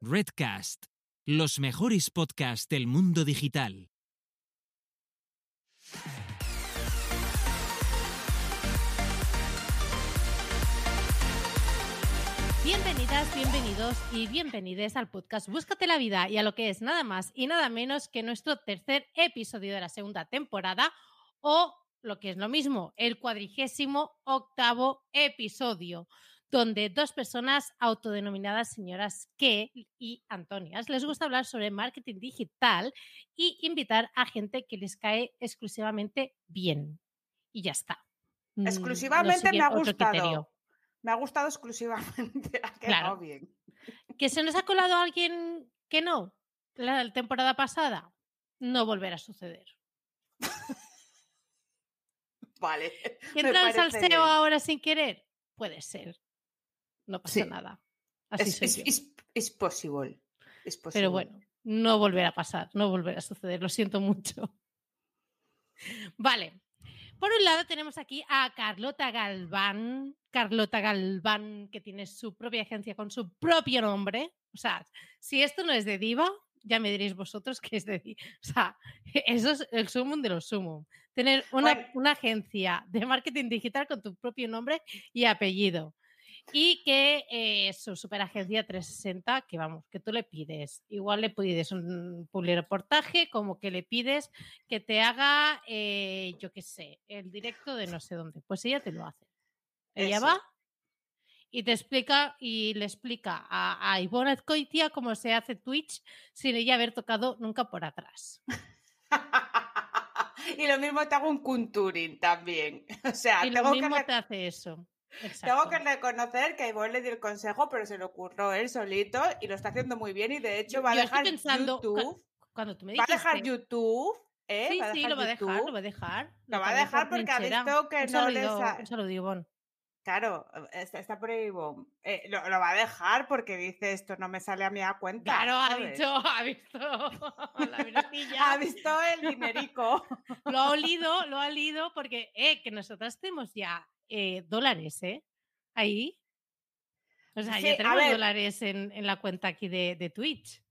Redcast, los mejores podcasts del mundo digital. Bienvenidas, bienvenidos y bienvenides al podcast Búscate la vida y a lo que es nada más y nada menos que nuestro tercer episodio de la segunda temporada o lo que es lo mismo, el cuadrigésimo octavo episodio, donde dos personas autodenominadas señoras que y Antonias les gusta hablar sobre marketing digital y invitar a gente que les cae exclusivamente bien. Y ya está. Mm, no Exclusivamente me ha gustado. criterio. Me ha gustado exclusivamente. Ha quedado Claro. bien. ¿Que se nos ha colado alguien que no? La temporada pasada. No volverá a suceder. Vale. ¿Que me entra al parece salseo bien. ahora sin querer? Puede ser. No pasa Sí. nada. Así Es, es. Es Pero bueno, no volverá a pasar, no volverá a suceder, lo siento mucho. Vale. Por un lado tenemos aquí a Carlota Galván, Carlota Galván, que tiene su propia agencia con su propio nombre. O sea, si esto no es de diva, ya me diréis vosotros que es de diva. O sea, eso es el sumum de los sumum. Tener una, Bueno. una agencia de marketing digital con tu propio nombre y apellido. Y que eh, su superagencia 360, que vamos, que tú le pides, igual le pides un publireportaje, como que le pides que te haga, eh, yo qué sé, el directo de no sé dónde. Pues ella te lo hace. Ella Eso. va y te explica y le explica a, a Ivonne Azcoitia cómo se hace Twitch sin ella haber tocado nunca por atrás. y lo mismo te hago un contouring también. O sea, y tengo mismo te hace eso. Tengo que reconocer que a Ivonne le di el consejo, pero se le ocurrió él solito y lo está haciendo muy bien. Y de hecho va a dejar pensando, YouTube. Cuando tú me Va a dijiste, dejar YouTube. ¿eh? Sí, sí, lo va a dejar, lo va a dejar. Lo va a dejar por porque ha visto que no le sa- Un saludo, Ivonne. Claro, está, está por ahí. Eh, lo, lo va a dejar porque dice esto no me sale a mí a cuenta. Claro, ha ¿sabes? dicho, ha visto la. Ha visto el dinerico. Lo ha olido, lo ha olido, porque, eh, que nosotras tenemos ya eh, dólares, ¿eh? Ahí. O sea, Sí, ya tenemos dólares en, en la cuenta aquí de, de Twitch.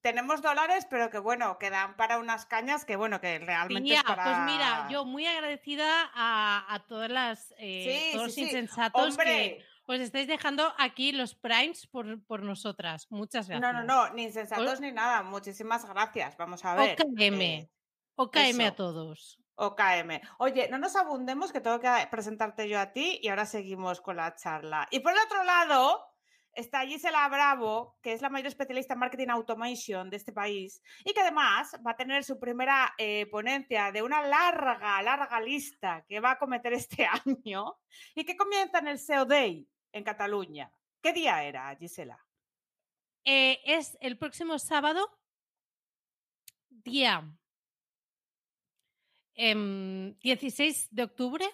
Tenemos dólares, pero que bueno, que dan para unas cañas que bueno, que realmente Piña, es para... pues mira, yo muy agradecida a, a todas las eh, Sí, todos sí, sí. insensatos que os estáis dejando aquí los primes por, por nosotras. Muchas gracias. No, no, no, ni insensatos ni nada. Muchísimas gracias. Vamos a ver. OKM. eh, OKM a todos. OKM. Oye, no nos abundemos que tengo que presentarte yo a ti y ahora seguimos con la charla. Y por el otro lado está Gisela Bravo, que es la mayor especialista en marketing automation de este país y que además va a tener su primera eh, ponencia de una larga, larga lista que va a cometer este año y que comienza en el SEO Day en Cataluña. ¿Qué día era, Gisela? Eh, es el próximo sábado, día em, 16 de octubre,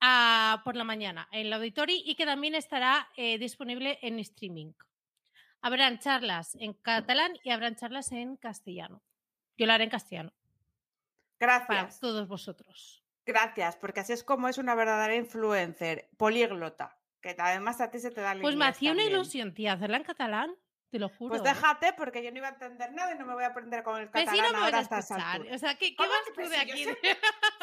a- por la mañana en el auditorio y que también estará eh, disponible en streaming. Habrán charlas en catalán y habrán charlas en castellano. Yo lo haré en castellano para Gracias. todos vosotros. Gracias, porque así es como es una verdadera influencer, políglota, que además a ti se te da el Pues me hacía una también. ilusión, tía, hacerla en catalán, te lo juro. Pues ¿eh? déjate, porque yo no iba a entender nada y no me voy a aprender con el Pero catalán si no me vas ahora a escuchar. altura. O sea, ¿qué, qué ¿Cómo vas tú pues de aquí? siempre-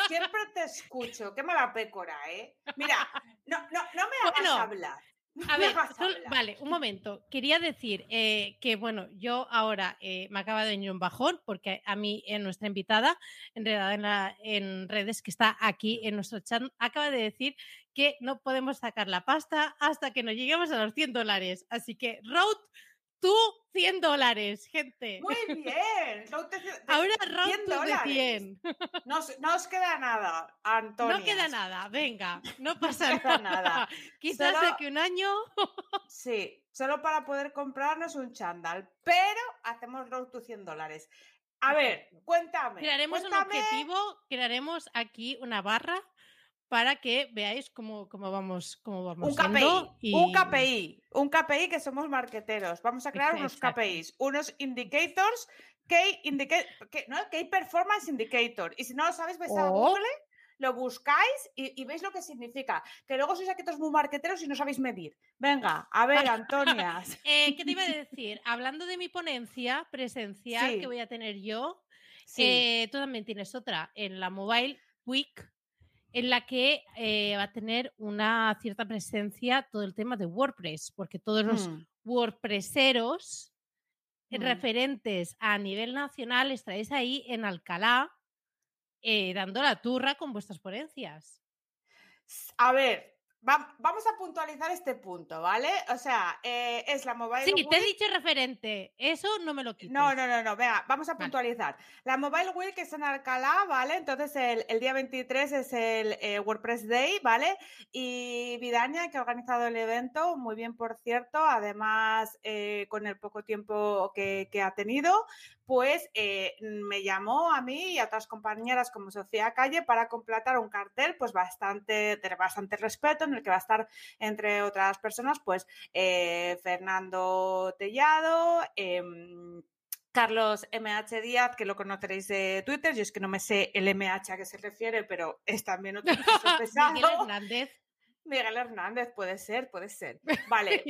Siempre te escucho, qué mala pécora, ¿eh? Mira, no, no, no me hagas Bueno, hablar. no A ver, sol- vale, un momento. Quería decir eh, que, bueno, yo ahora eh, me acaba de venir un bajón porque a mí, en nuestra invitada, en realidad en, la- en redes que está aquí en nuestro chat, acaba de decir que no podemos sacar la pasta hasta que no lleguemos a los 100 dólares. Así que, Road, tú 100 dólares, gente. Muy bien. Ahora Road 100 to de dólares. 100. No, os- no os queda nada, Antonio. No queda nada, venga, no pasa queda nada. nada. Quizás de aquí un año Sí, solo para poder comprarnos un chándal, pero hacemos road to 100 dólares. A ver, cuéntame. Crearemos un objetivo, crearemos aquí una barra para que veáis cómo, cómo vamos, cómo vamos Un KPI, y- un KPI, un KPI que somos marqueteros. Vamos a crear unos. KPIs, unos indicators, Key, indica- que- no, Key Performance Indicator. Y si no lo sabéis, vais a O- Google, lo buscáis y, veis lo que significa. Que luego sois aquí todos muy marqueteros y no sabéis medir. Venga, a ver, Antonia. Eh, ¿Qué te iba a decir? Hablando de mi ponencia presencial que voy a tener yo, eh, tú también tienes otra en la Mobile Week en la que eh, va a tener una cierta presencia todo el tema de WordPress, porque todos los mm. WordPresseros mm. referentes a nivel nacional estáis ahí en Alcalá eh, dando la turra con vuestras ponencias. A ver, vamos a puntualizar este punto, ¿vale? O sea, eh, es la Mobile Sí, te he dicho referente. Eso no me lo quito. No, no, no, no. Venga, vamos a puntualizar. La Mobile Week es en Alcalá, ¿vale? Entonces el, día 23 es el eh, WordPress Day, ¿vale? Y Vidaña, que ha organizado el evento, muy bien, por cierto. Además, eh, con el poco tiempo que, que ha tenido, pues eh, me llamó a mí y a otras compañeras como Sofía Calle para completar un cartel pues bastante, de bastante respeto en el que va a estar, entre otras personas, pues eh, Fernando Tellado, em, Carlos MH Díaz, que lo conoceréis de Twitter, yo es que no me sé el MH a qué se refiere, pero es también otro pesado. Miguel Hernández. Miguel Hernández, puede ser, puede ser. Vale,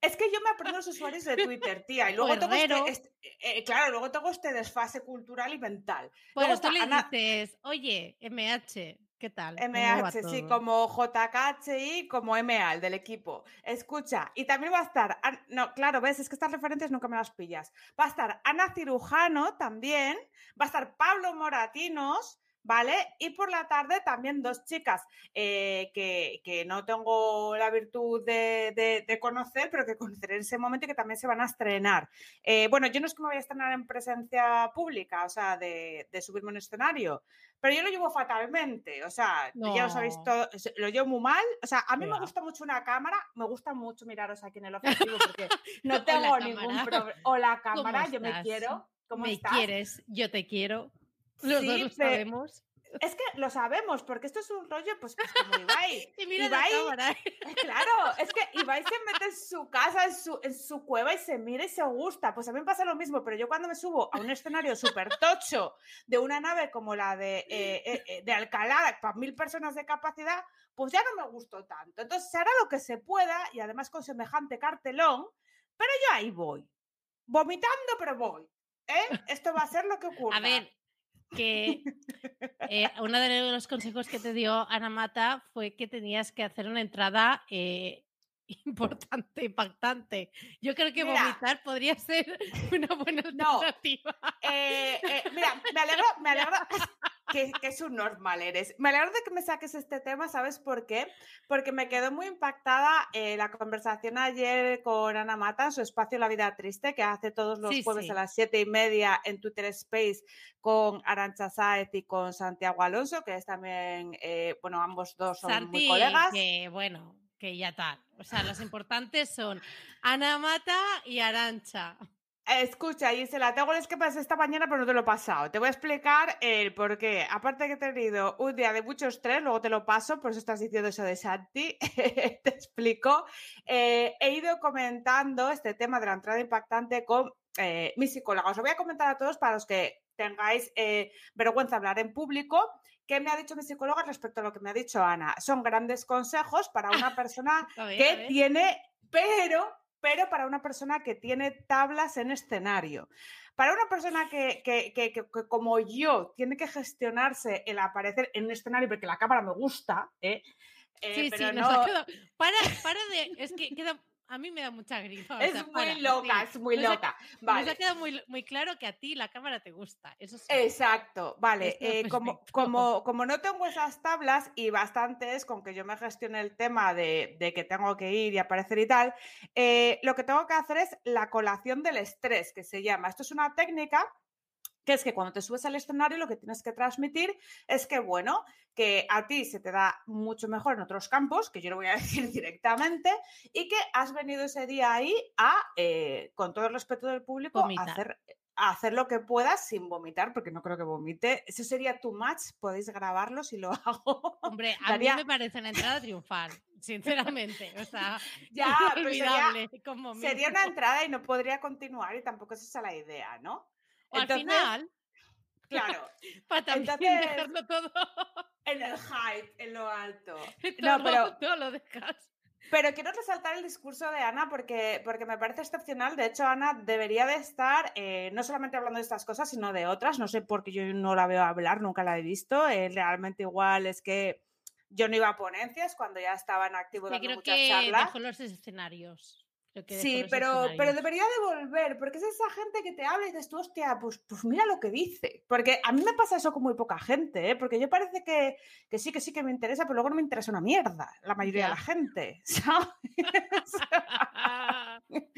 es que yo me aprendo los usuarios de Twitter, tía, y luego tengo este, este eh, claro, luego tengo este desfase cultural y mental. Bueno, tú le dices, oye, MH, ¿Qué tal? MH, sí, como JKHI, como MA, el del equipo. Escucha, y también va a estar, no, claro, ves, es que estas referencias nunca me las pillas. Va a estar Ana Cirujano también, va a estar Pablo Moratinos, ¿vale? Y por la tarde también dos chicas eh, que, no tengo la virtud de, conocer, pero que conoceré en ese momento y que también se van a estrenar. Eh, bueno, yo no es que me voy a estrenar en presencia pública, o sea, de, subirme a un escenario, pero yo lo llevo fatalmente, o sea, ya lo sabéis todo, lo llevo muy mal, o sea, a mí me gusta mucho una cámara, me gusta mucho miraros aquí en el objetivo porque no tengo ningún problema. O la cámara, yo me quiero. ¿Cómo me quieres, yo te quiero. Los dos lo sabemos. Es que lo sabemos, porque esto es un rollo, pues, pues como Ibai. y mira Ibai, cámara. Claro, es que Ibai se mete en su casa, en su, en su cueva y se mira y se gusta. Pues a mí me pasa lo mismo, pero yo cuando me subo a un escenario súper tocho de una nave como la de, eh, eh, eh, de Alcalá, para mil personas de capacidad, pues ya no me gustó tanto. Entonces se hará lo que se pueda y además con semejante cartelón, pero yo ahí voy. Vomitando, pero voy. ¿Eh? Esto va a ser lo que ocurre. A ver, que eh, uno de los consejos que te dio Ana Mata fue que tenías que hacer una entrada eh, importante, impactante. Yo creo que vomitar podría ser una buena alternativa. Eh, mira, me alegro, me alegro que, que normal eres. Me alegro de que me saques este tema, ¿sabes por qué? Porque me quedó muy impactada la conversación ayer con Ana Mata en su espacio La Vida Triste, que hace todos los jueves a las siete y media en Twitter Space con Arancha Sáez y con Santiago Alonso, que es también, bueno, ambos dos son muy colegas. Que, bueno, que ya tal. O sea, los importantes son Ana Mata y Arancha. Escucha, Gisela, tengo el que pasé esta mañana, pero no te lo he pasado. Te voy a explicar el por qué. Aparte que he tenido un día de mucho estrés, luego te lo paso, por eso estás diciendo eso de Santi. te explico. Eh, he ido comentando este tema de la entrada impactante con eh, mis psicólogos. Os lo voy a comentar a todos para los que tengáis eh, vergüenza de hablar en público ¿Qué me ha dicho mi psicóloga respecto a lo que me ha dicho Ana? Son grandes consejos para una persona que tiene, pero, pero para una persona que tiene tablas en escenario. Para una persona que, que, como yo tiene que gestionarse el aparecer en un escenario porque la cámara me gusta, ¿eh? Eh, sí, sí, no... nos quedado... Para, para de. Es que queda a mí me da mucha gripa. Es muy loca, es muy loca. Nos ha quedado muy, muy, claro que a ti la cámara te gusta. Eso sí. Exacto, vale. Eh, como, como, como no tengo esas tablas y bastantes con que yo me gestione el tema de, de que tengo que ir y aparecer y tal, eh, lo que tengo que hacer es la colación del estrés, que se llama. Esto es una técnica que es que cuando te subes al escenario lo que tienes que transmitir es que, bueno, que a ti se te da mucho mejor en otros campos, que yo lo voy a decir directamente, y que has venido ese día ahí a, eh, con todo el respeto del público, a hacer, hacer lo que puedas sin vomitar, porque no creo que vomite. Eso sería tu match, podéis grabarlo si lo hago. Hombre, a mí me parece una entrada triunfal, sinceramente. O sea, ya, sería, sería, una entrada y no podría continuar y tampoco es esa la idea, ¿no? Al final, Claro. Para también Entonces- dejarlo todo. En el hype, en lo alto. todo No, pero- todo lo dejas. Pero quiero resaltar el discurso de Ana porque, porque me parece excepcional. De hecho, Ana debería de estar eh, no solamente hablando de estas cosas, sino de otras. No sé por qué yo no la veo hablar, nunca la he visto. Eh, realmente igual es que yo no iba a ponencias cuando ya estaba en activo Yo dando creo muchas que charlas. dejó los escenarios. Sí, pero, pero debería de volver, porque es esa gente que te habla y dices tú, hostia, pues, pues mira lo que dice. Porque a mí me pasa eso con muy poca gente, ¿eh? porque yo parece que, que sí, que sí que me interesa, pero luego no me interesa una mierda, la mayoría de la gente, ¿sabes?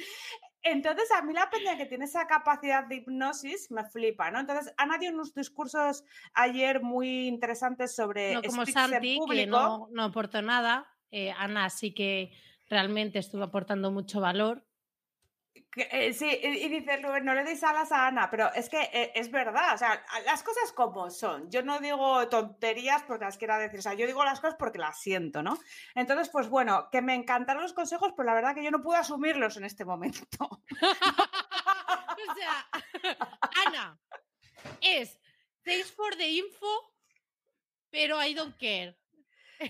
Entonces, a mí la peña que tiene esa capacidad de hipnosis me flipa, ¿no? Entonces, Ana dio unos discursos ayer muy interesantes sobre no como Santi, que no, no aportó nada. Eh, Ana sí que realmente estuvo aportando mucho valor. Eh, sí, y, dice Rubén, no le deis alas a Ana, pero es que eh, es verdad, o sea, las cosas como son. Yo no digo tonterías porque las quiera decir, o sea, yo digo las cosas porque las siento, ¿no? Entonces, pues bueno, que me encantaron los consejos, pero la verdad que yo no puedo asumirlos en este momento. o sea, Ana es thanks for the info, pero I don't care.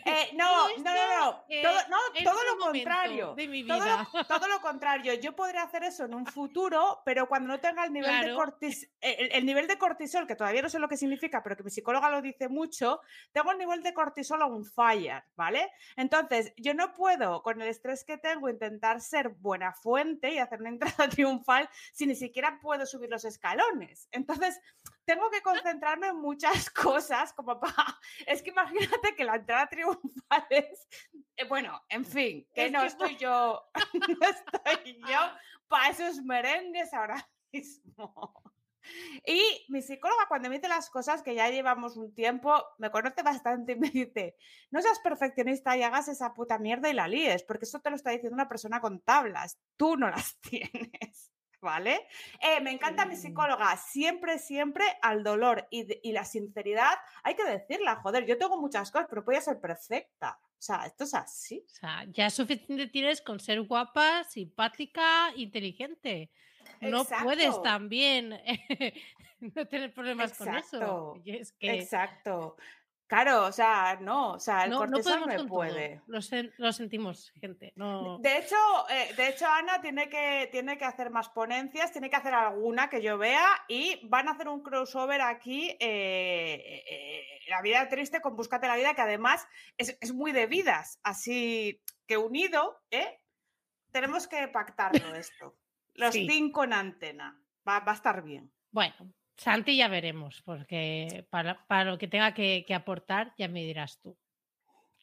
Eh, no, no, no, no, todo, no, es todo un lo contrario. de mi Todo vida. lo, todo lo contrario, yo podría hacer eso en un futuro, pero cuando no tenga el nivel, de Claro. cortis- eh, el, el nivel de cortisol, que todavía no sé lo que significa, pero que mi psicóloga lo dice mucho, tengo el nivel de cortisol on fire, ¿vale? Entonces, yo no puedo, con el estrés que tengo, intentar ser buena fuente y hacer una entrada triunfal si ni siquiera puedo subir los escalones. Entonces, tengo que concentrarme en muchas cosas, como para... Es que imagínate que la entrada triunfal es... eh, bueno, en fin, que Es no que estoy yo, no estoy yo para esos merengues ahora mismo. Y mi psicóloga cuando me dice las cosas que ya llevamos un tiempo, me conoce bastante y me dice, no seas perfeccionista y hagas esa puta mierda y la líes, porque esto te lo está diciendo una persona con tablas, tú no las tienes. ¿Vale? Eh, me encanta mi Mm. psicóloga, siempre, siempre al dolor y, de- y la sinceridad, hay que decirla, joder, yo tengo muchas cosas, pero voy a ser perfecta. O sea, esto es así. O sea, ya suficiente tienes con ser guapa, simpática, inteligente. No puedes también no tener problemas con eso. Y es que Exacto. Claro, o sea, no, o sea, el no, no todo. puede. Lo, sen- lo sentimos, gente. No... De hecho, eh, de hecho, Ana tiene que, tiene que hacer más ponencias, tiene que hacer alguna que yo vea y van a hacer un crossover aquí, eh, eh, La vida triste con Búscate la vida, que además es, es muy de vidas, así que unido, ¿eh? Tenemos que pactarlo esto. Los Sí. cinco en antena. Va, va a estar bien. Bueno, Santi ya veremos, porque para, para lo que tenga que, que aportar ya me dirás tú.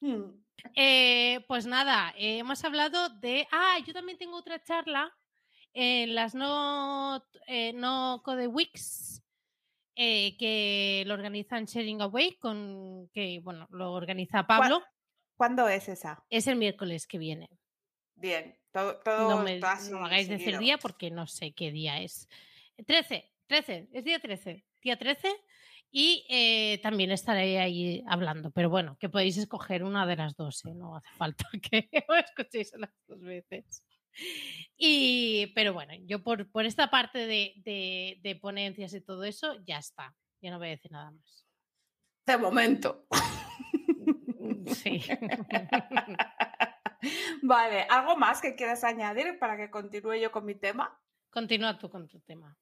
Hmm. Eh, pues nada, eh, hemos hablado de. Ah, yo también tengo otra charla en las no, eh, no Code Weeks que lo organizan Sharing Away, con que bueno, lo organiza Pablo. ¿Cuándo es esa? Es el miércoles que viene. Bien, todo, todo No me no hagáis decir día porque no sé qué día es. 13, 13, es día 13. Día 13. Y eh, también estaré ahí hablando, pero bueno, que podéis escoger una de las dos, ¿eh? no hace falta que os escuchéis las dos veces. Y, pero bueno, yo por, por esta parte de, de- de ponencias y todo eso, ya está. Ya no voy a decir nada más. De momento. Sí. Vale, ¿algo más que quieras añadir para que continúe yo con mi tema? Continúa tú con tu tema.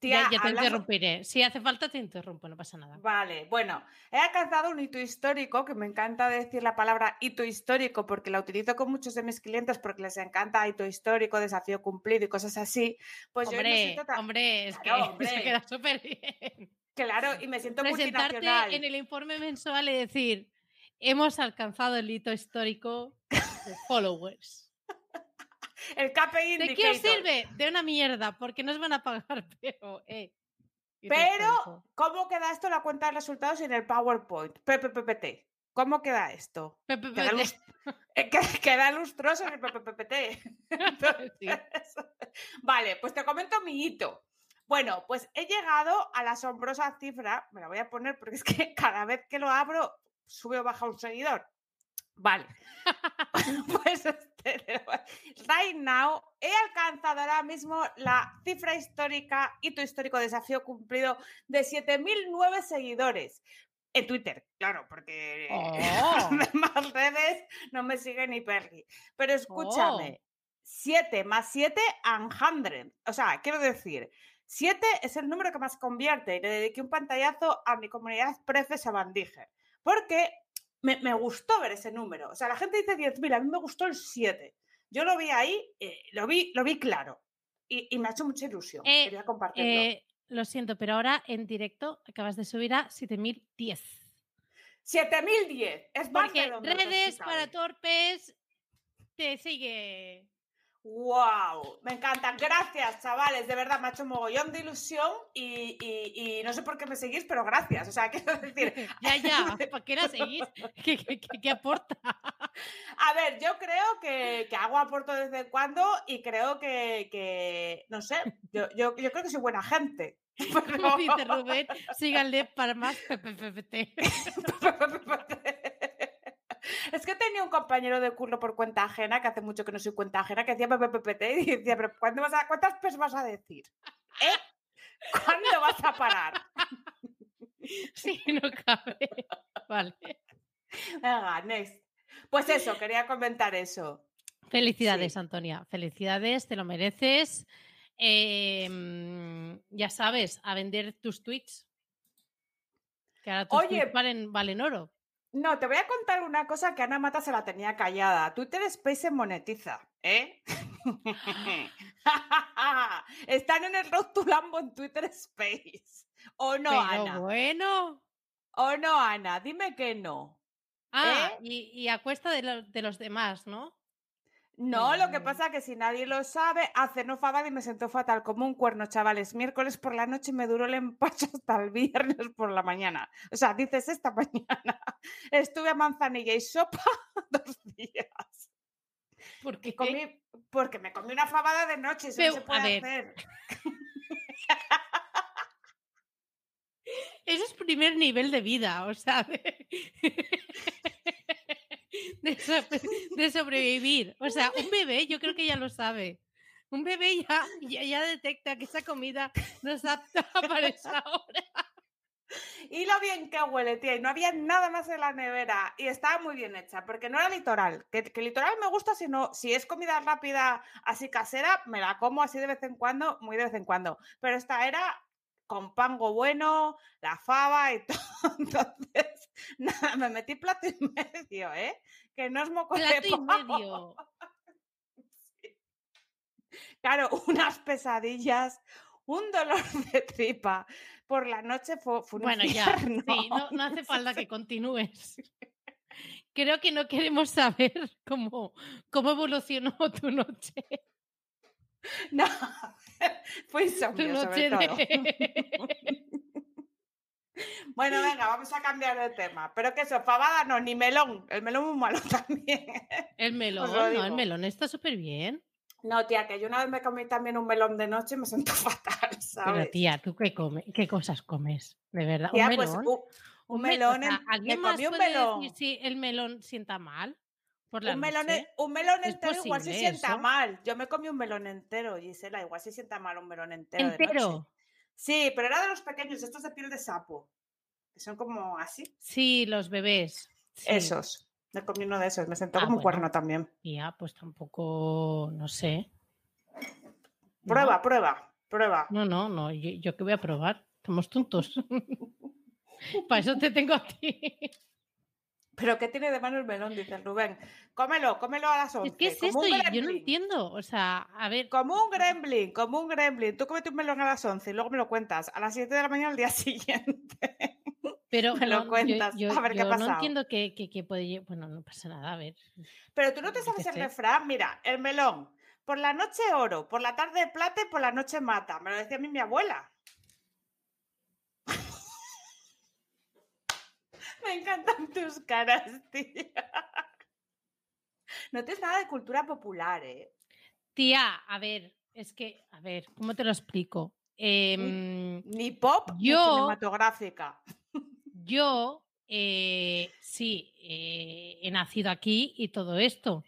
Tía, ya, ya te interrumpiré. Si hace falta, te interrumpo, no pasa nada. Vale, bueno, he alcanzado un hito histórico, que me encanta decir la palabra hito histórico porque la utilizo con muchos de mis clientes porque les encanta hito histórico, desafío cumplido y cosas así. Pues yo me hombre, siento ta- hombre, es Claro, que hombre. se queda súper bien. Claro, y me siento Presentarte en el informe mensual y decir, hemos alcanzado el hito histórico de followers. El KPI ¿De qué os sirve? De una mierda, porque no os van a pagar, pero... Eh, Pero. ¿cómo queda esto en la cuenta de resultados y en el PowerPoint? PPPT. ¿Cómo queda esto? Queda, pe- lus- eh, queda lustroso en el PPPT. Sí. Vale, pues te comento mi hito. Bueno, pues he llegado a la asombrosa cifra, me la voy a poner porque es que cada vez que lo abro sube o baja un seguidor. Vale. pues este, right now he alcanzado ahora mismo la cifra histórica, hito histórico, desafío cumplido de 7.009 seguidores. En Twitter, claro, porque Oh. las demás redes no me siguen ni perri. Pero escúchame, 7 más 7 and 100. O sea, quiero decir, 7 es el número que más convierte y le dediqué un pantallazo a mi comunidad Prefe Sabandíger. Porque me, me gustó ver ese número. O sea, la gente dice 10.000, a mí me gustó el 7. Yo lo vi ahí, eh, lo, vi, lo vi claro. Y, y me ha hecho mucha ilusión. Eh, Quería compartirlo. Eh, lo siento, pero ahora en directo acabas de subir a 7010. 7010. Es más Porque redes para torpes te sigue. ¡Wow! Me encantan. Gracias, chavales. De verdad, me ha hecho mogollón de ilusión y, y- y no sé por qué me seguís, pero gracias. O sea, quiero decir, ya, ya, ¿para qué la seguís? ¿Qué, qué- qué- qué aporta? a ver, yo creo que, que hago aporto de vez en cuando y creo que, que no sé, yo, yo, yo creo que soy buena gente. Como dice Rubén, síganle para más PPPT. Es que tenía un compañero de curro por cuenta ajena, que hace mucho que no soy cuenta ajena, que decía PPPT y decía, pero ¿cuándo vas a- ¿cuántas pes vas a decir? ¿Eh? ¿Cuándo vas a parar? Sí, no cabe. Vale. Venga, next. Pues eso, quería comentar eso. Felicidades, Sí. Antonia. Felicidades, te lo mereces. Eh, mm, ya sabes, a vender tus tweets. Que ahora tus Oye. tweets valen, valen oro. No, te voy a contar una cosa que Ana Mata se la tenía callada. Twitter Space se monetiza, ¿eh? Están en el Road to Lambo en Twitter Space. ¿O no, Pero Ana? bueno. ¿O no, Ana? Dime que no. Ah, ¿Eh? y, y a cuesta de, lo- de los demás, ¿no? No, lo que pasa que si nadie lo sabe, hace no fabada y me sentó fatal como un cuerno, chavales. Miércoles por la noche me duró el empacho hasta el viernes por la mañana. O sea, dices esta mañana. Estuve a manzanilla y sopa dos días. Porque Y comí, porque me comí una fabada de noche, eso Pero, no se a puede ver. hacer. Eso es primer nivel de vida, o sea, de, de so- de sobrevivir. O sea, un bebé yo creo que ya lo sabe. Un bebé ya, ya, ya detecta que esa comida no es apta para esa hora. Y lo bien que huele, tía, y no había nada más en la nevera. Y estaba muy bien hecha, porque no era litoral. Que, que litoral me gusta, sino si es comida rápida así casera, me la como así de vez en cuando, muy de vez en cuando. Pero esta era con pango bueno, la fava y todo. Entonces, nada, me metí plato y medio, ¿eh? Que no es moco de Plato y pavo. medio. Claro, unas pesadillas, un dolor de tripa. Por la noche fue, fue un Bueno, ya, sí, no, no hace falta que continúes. Creo que no queremos saber cómo, cómo evolucionó tu noche. No, fue Tu insomnio noche sobre todo. de... Bueno, venga, vamos a cambiar de tema. Pero que eso, fabada no, ni melón. El melón muy malo también. El melón, lo no, el melón está súper bien. No, tía, que yo una vez me comí también un melón de noche y me sentó fatal, ¿sabes? Pero tía, ¿tú qué, come, qué cosas comes? De verdad, Tía, un pues, melón. un, un melón, en- ¿Alguien me más comí un puede melón. decir si el melón sienta mal? Por la Un melón, noche? en- un melón ¿Es entero igual se sienta eso? mal. Yo me comí un melón entero, Gisela, igual se sienta mal un melón entero. de noche. Sí, pero era de los pequeños, estos de piel de sapo. Que son como así. Sí, los bebés. sí. Esos. Me comí uno de esos, me sentó Ah, como un cuerno también. Ya, pues tampoco, no sé. No, Prueba, prueba, prueba. No, no, no, yo, yo qué voy a probar. Estamos tontos. Para eso te tengo a ti. ¿Pero qué tiene de mano el melón? Dice Rubén. Cómelo, cómelo a las 11. Es que es como esto, yo no entiendo. O sea, a ver, Como un gremlin, como un gremlin. Tú comete un melón a las 11 y luego me lo cuentas. A las 7 de la mañana al día siguiente. pero me lo no, yo- cuentas, yo, a ver qué ha yo no entiendo que, que, que puede... Bueno, no pasa nada, a ver. Pero tú no te Yo sabes qué el sé. refrán. Mira, el melón. Por la noche oro, por la tarde plata y por la noche mata. Me lo decía a mí mi abuela. Me encantan tus caras, tía. No tienes nada de cultura popular, ¿eh? Tía, a ver, es que, a ver, ¿cómo te lo explico? Em, Ni pop ni cinematográfica. yo, eh, sí, eh, he nacido aquí y todo esto,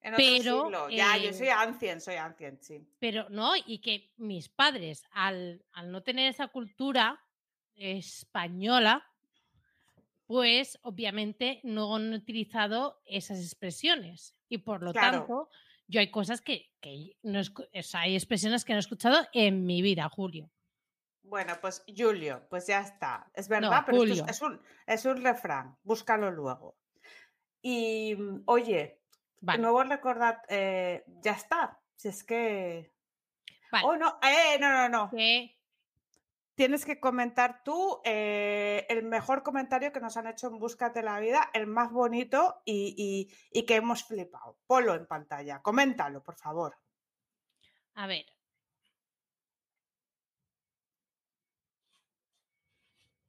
En otro Pero, siglo. Ya, yo eh, soy ancien, soy ancien, sí. Pero no, y que mis padres, al, al no tener esa cultura española, pues obviamente no han utilizado esas expresiones. Y por lo Claro. tanto, yo hay cosas que, que no o sea, hay expresiones que no he escuchado en mi vida, Julio. Bueno, pues Julio, pues ya está. Es verdad, pero es- un, es un refrán. Búscalo luego. Y mm, oye, Vale, nuevo recordar, eh, ya está. Si es que. vale. Oh, no, eh, no, no, no. Tienes que comentar tú eh, el mejor comentario que nos han hecho en Búscate la Vida, el más bonito y, y- que hemos flipado. Ponlo en pantalla, coméntalo, por favor. a ver.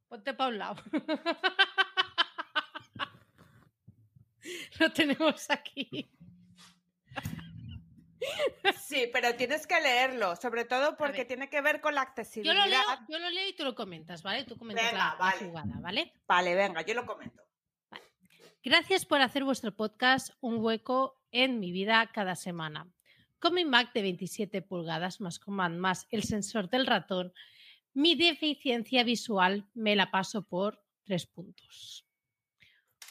Ponte para un lado. Lo tenemos aquí. Sí, pero tienes que leerlo, sobre todo porque tiene que ver con la Yo accesibilidad. lo, leo, yo lo leo y tú lo comentas, ¿vale? Tú comentas Venga, la, la vale. jugada, ¿vale? Vale, venga, yo lo comento. Gracias por hacer vuestro podcast un hueco en mi vida cada semana. Con mi Mac de 27 pulgadas más Command más el sensor del ratón, mi deficiencia visual me la paso por 3 puntos.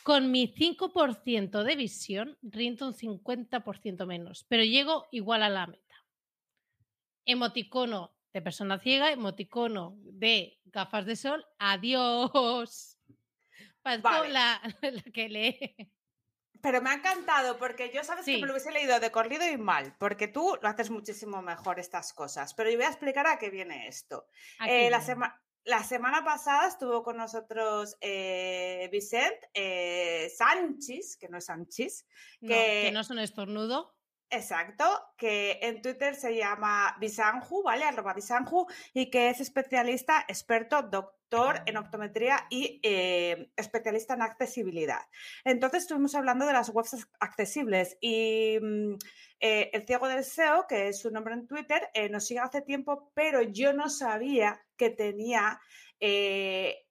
Con mi 5% de visión rindo un 50% menos, pero llego igual a la meta. Emoticono de persona ciega, emoticono de gafas de sol. Adiós. Parezco Vale. la, la que lee. Pero me ha encantado porque yo sabes que me lo hubiese leído de corrido y mal, porque tú lo haces muchísimo mejor estas cosas. Pero yo voy a explicar a qué viene esto. Eh, la, sema- la semana pasada estuvo con nosotros eh, Vicent eh, Sánchez, que no es Sánchez, No, que- que no es un estornudo. Exacto, que en Twitter se llama Bisanju, ¿vale? Arroba Bisanju, y que es especialista, experto, doctor en optometría y eh, especialista en accesibilidad. Entonces estuvimos hablando de las webs ac- accesibles y mm, eh, el ciego del SEO, que es su nombre en Twitter, eh, nos sigue hace tiempo, pero yo no sabía que tenía eh,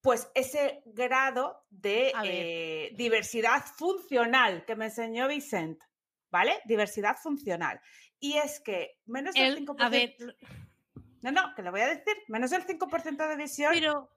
pues ese grado de diversidad funcional que me enseñó Vicent, ¿vale? Diversidad funcional. Y es que menos del El- 5%... a ver, No, no, que le voy a decir, menos del 5% de visión pero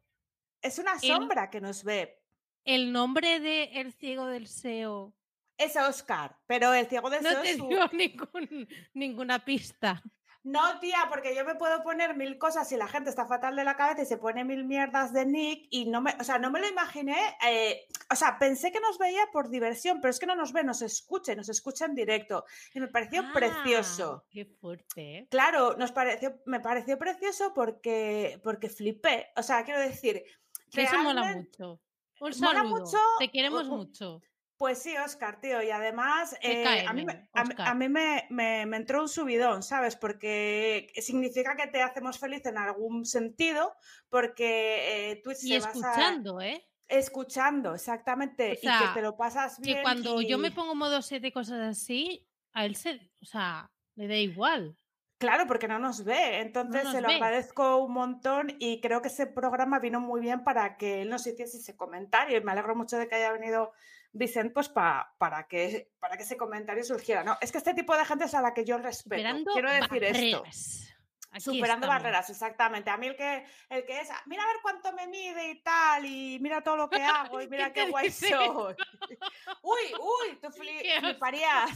es una el- sombra que nos ve. el nombre de el ciego del SEO Es Oscar, pero el ciego del no SEO te es su- dio ningún- ninguna pista. No, tía, porque yo me puedo poner mil cosas y la gente está fatal de la cabeza y se pone mil mierdas de Nick y no me, o sea, no me lo imaginé, eh, o sea, pensé que nos veía por diversión, pero es que no nos ve, nos escucha, nos escucha en directo y me pareció precioso. Ah, Qué fuerte, ¿eh? Claro, nos pareció, me pareció precioso porque, porque flipé, o sea, quiero decir, Que eso mola mucho. Un mola saludo. mucho, Te queremos mucho. Pues sí, Oscar, tío, y además eh, a mí, me, a mí- Óscar. a mí me, me- me entró un subidón, ¿sabes? Porque significa que te hacemos feliz en algún sentido, porque eh, Twitch Y escuchando, ¿eh? escuchando, exactamente, O y que te lo pasas bien. Que cuando yo me pongo modo 7 y cosas así, a él se, o sea, le da igual. Claro, porque no nos ve, entonces nos se lo ve. agradezco un montón y creo que ese programa vino muy bien para que él nos hiciese ese comentario y me alegro mucho de que haya venido Vicente pues pa- para, que, para que ese comentario surgiera. ¿no? Es que este tipo de gente es a la que yo respeto. Superando Quiero decir esto. barreras. Aquí Superando estamos. barreras, exactamente. A mí el que, el que es, "Ah, mira a ver cuánto me mide y tal, y mira todo lo que hago, y mira ¿Qué guay soy. uy, uy, tú fli- fliparías,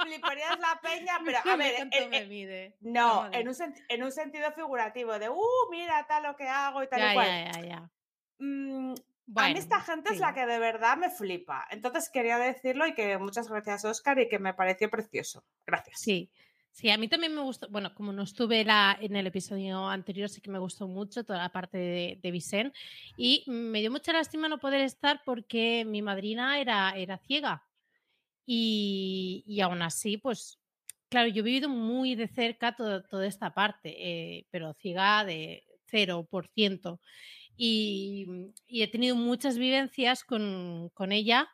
fliparías la peña, pero a ver, en- me mide. no, en un, en un sentido figurativo, de, uh, mira tal lo que hago y tal y cual. ya, ya, ya. Mm, a mí Bueno, esta gente es la sí. que de verdad me flipa. Entonces quería decirlo y que muchas gracias, Oscar, y que me pareció precioso. Gracias. Sí, sí, a mí también me gustó, bueno, como no estuve la, en el episodio anterior, sí que me gustó mucho toda la parte de, de Vicent y me dio mucha lástima no poder estar porque mi madrina era, era ciega y, y aún así, pues, claro, yo he vivido muy de cerca todo- toda esta parte, eh, pero ciega de 0%. Y, y he tenido muchas vivencias con, con ella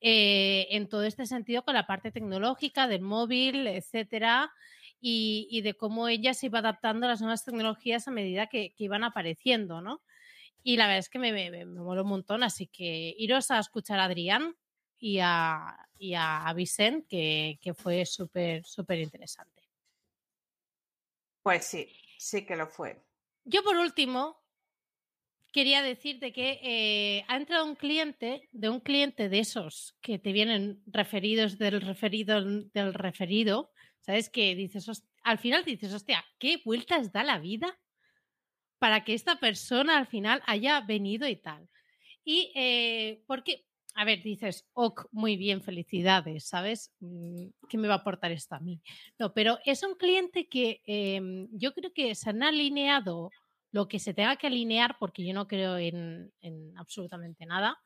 eh, en todo este sentido, con la parte tecnológica del móvil, etcétera, y, y de cómo ella se iba adaptando a las nuevas tecnologías a medida que, que iban apareciendo, ¿no? Y la verdad es que me, me, me moló un montón, así que iros a escuchar a Adrián y a, y a Vicent, que, que fue súper, súper interesante. Pues sí, sí que lo fue. Yo por último quería decirte que eh, ha entrado un cliente, de un cliente de esos que te vienen referidos del referido del referido, ¿sabes? Que dices, al final dices, hostia, ¿qué vueltas da la vida para que esta persona al final haya venido y tal? Y eh, porque, a ver, dices, ok, muy bien, felicidades, ¿sabes? Mm, ¿Qué me va a aportar esto a mí? No, pero es un cliente que em, yo creo que se han alineado lo que se tenga que alinear, porque yo no creo en, absolutamente nada,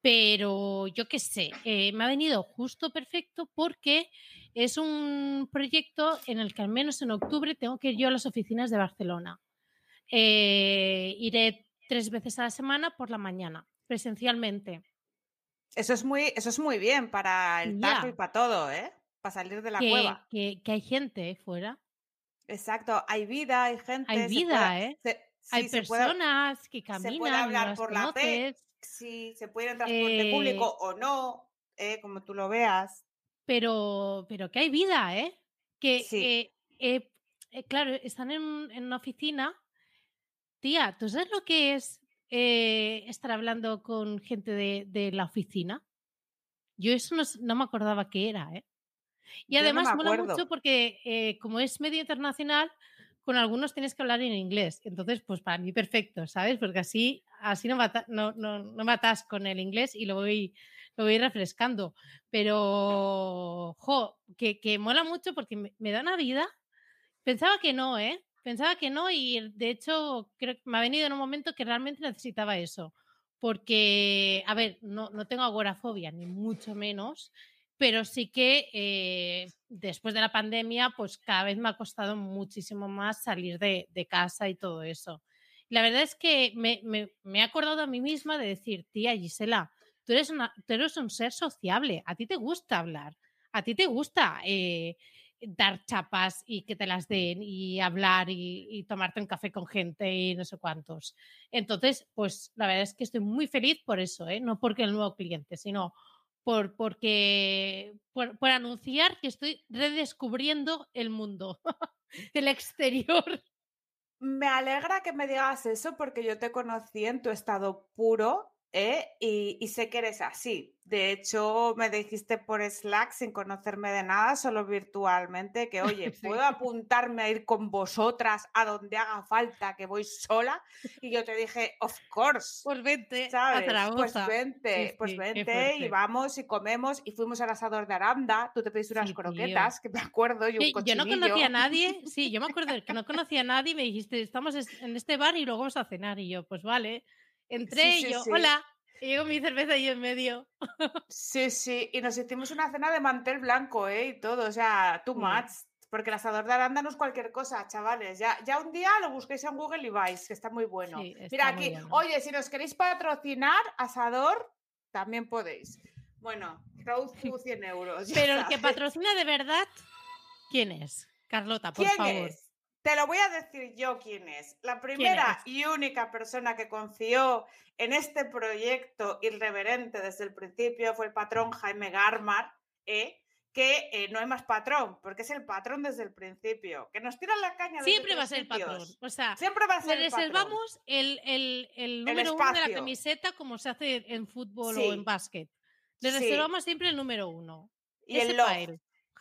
pero yo qué sé, eh, me ha venido justo perfecto porque es un proyecto en el que al menos en octubre tengo que ir yo a las oficinas de Barcelona. Eh, iré tres veces a la semana por la mañana, presencialmente. Eso es muy, eso es muy bien para el taco y para todo, ¿eh? Para salir de la cueva. Que, hay gente fuera. Exacto, hay vida, hay gente. Hay vida, ¿eh? hay personas que caminan. Se puede hablar por la P, sí, se puede ir en transporte público eh o no, eh, como tú lo veas. Pero, pero que hay vida, ¿eh? Que, eh, claro, están en, una oficina. Tía, ¿tú sabes lo que es estar hablando con gente de, la oficina? Yo eso no, no, me acordaba que era, ¿eh? Y además mola mucho porque como es medio internacional, con algunos tienes que hablar en inglés. Entonces, pues para mí perfecto, ¿sabes? Porque así, así no, no, no, no matas con el inglés y lo voy, lo voy refrescando. Pero, jo, que, que mola mucho porque me, da una vida. Pensaba que no, ¿eh? Pensaba que no y de hecho creo que me ha venido en un momento que realmente necesitaba eso. Porque, a ver, no, no tengo agorafobia, ni mucho menos, pero sí que eh, después de la pandemia, pues cada vez me ha costado muchísimo más salir de, casa y todo eso. La verdad es que me, he acordado a mí misma de decir, tía Gisela, tú eres, una, tú eres un ser sociable, a ti te gusta hablar, a ti te gusta eh, dar chapas y que te las den y hablar y, tomarte un café con gente y no sé cuántos. Entonces, pues la verdad es que estoy muy feliz por eso, ¿eh? no porque el nuevo cliente, sino por, porque, por, anunciar que estoy redescubriendo el mundo, el exterior. Me alegra que me digas eso porque yo te conocí en tu estado puro ¿eh? y, sé que eres así. De hecho, me dijiste por Slack sin conocerme de nada, solo virtualmente, que oye, ¿puedo apuntarme a ir con vosotras a donde haga falta, que voy sola? Y yo te dije, of course. Pues vente, ¿sabes? pues vente, pues vente y vamos y comemos y fuimos al asador de Aranda, tú te pediste unas croquetas, que me acuerdo, y un Yo no conocía a nadie, sí, yo me acuerdo que no conocía a nadie y me dijiste, estamos en este bar y luego vamos a cenar y yo, pues vale. Entré y yo, hola, y llego mi cerveza ahí en medio. Sí, sí, y nos hicimos una cena de mantel blanco, ¿eh? Y todo, o sea, too much. Porque el asador de Aranda no es cualquier cosa, chavales. Ya, ya un día lo busquéis en Google y vais, que está muy bueno. Mira aquí, oye, si nos queréis patrocinar, asador, también podéis. Bueno, Crowd 100 euros. Pero el que patrocina de verdad, ¿quién es? Carlota, por favor. Te lo voy a decir yo quién es. La primera y única persona que confió en este proyecto irreverente desde el principio fue el patrón Jaime Garmar, ¿eh? que eh, no hay más patrón, porque es el patrón desde el principio, que nos tira la caña. Siempre va a ser el patrón. O sea, siempre va a ser le reservamos el, el, el, número uno de la camiseta como se hace en fútbol o en básquet. Le reservamos siempre el número uno. Y el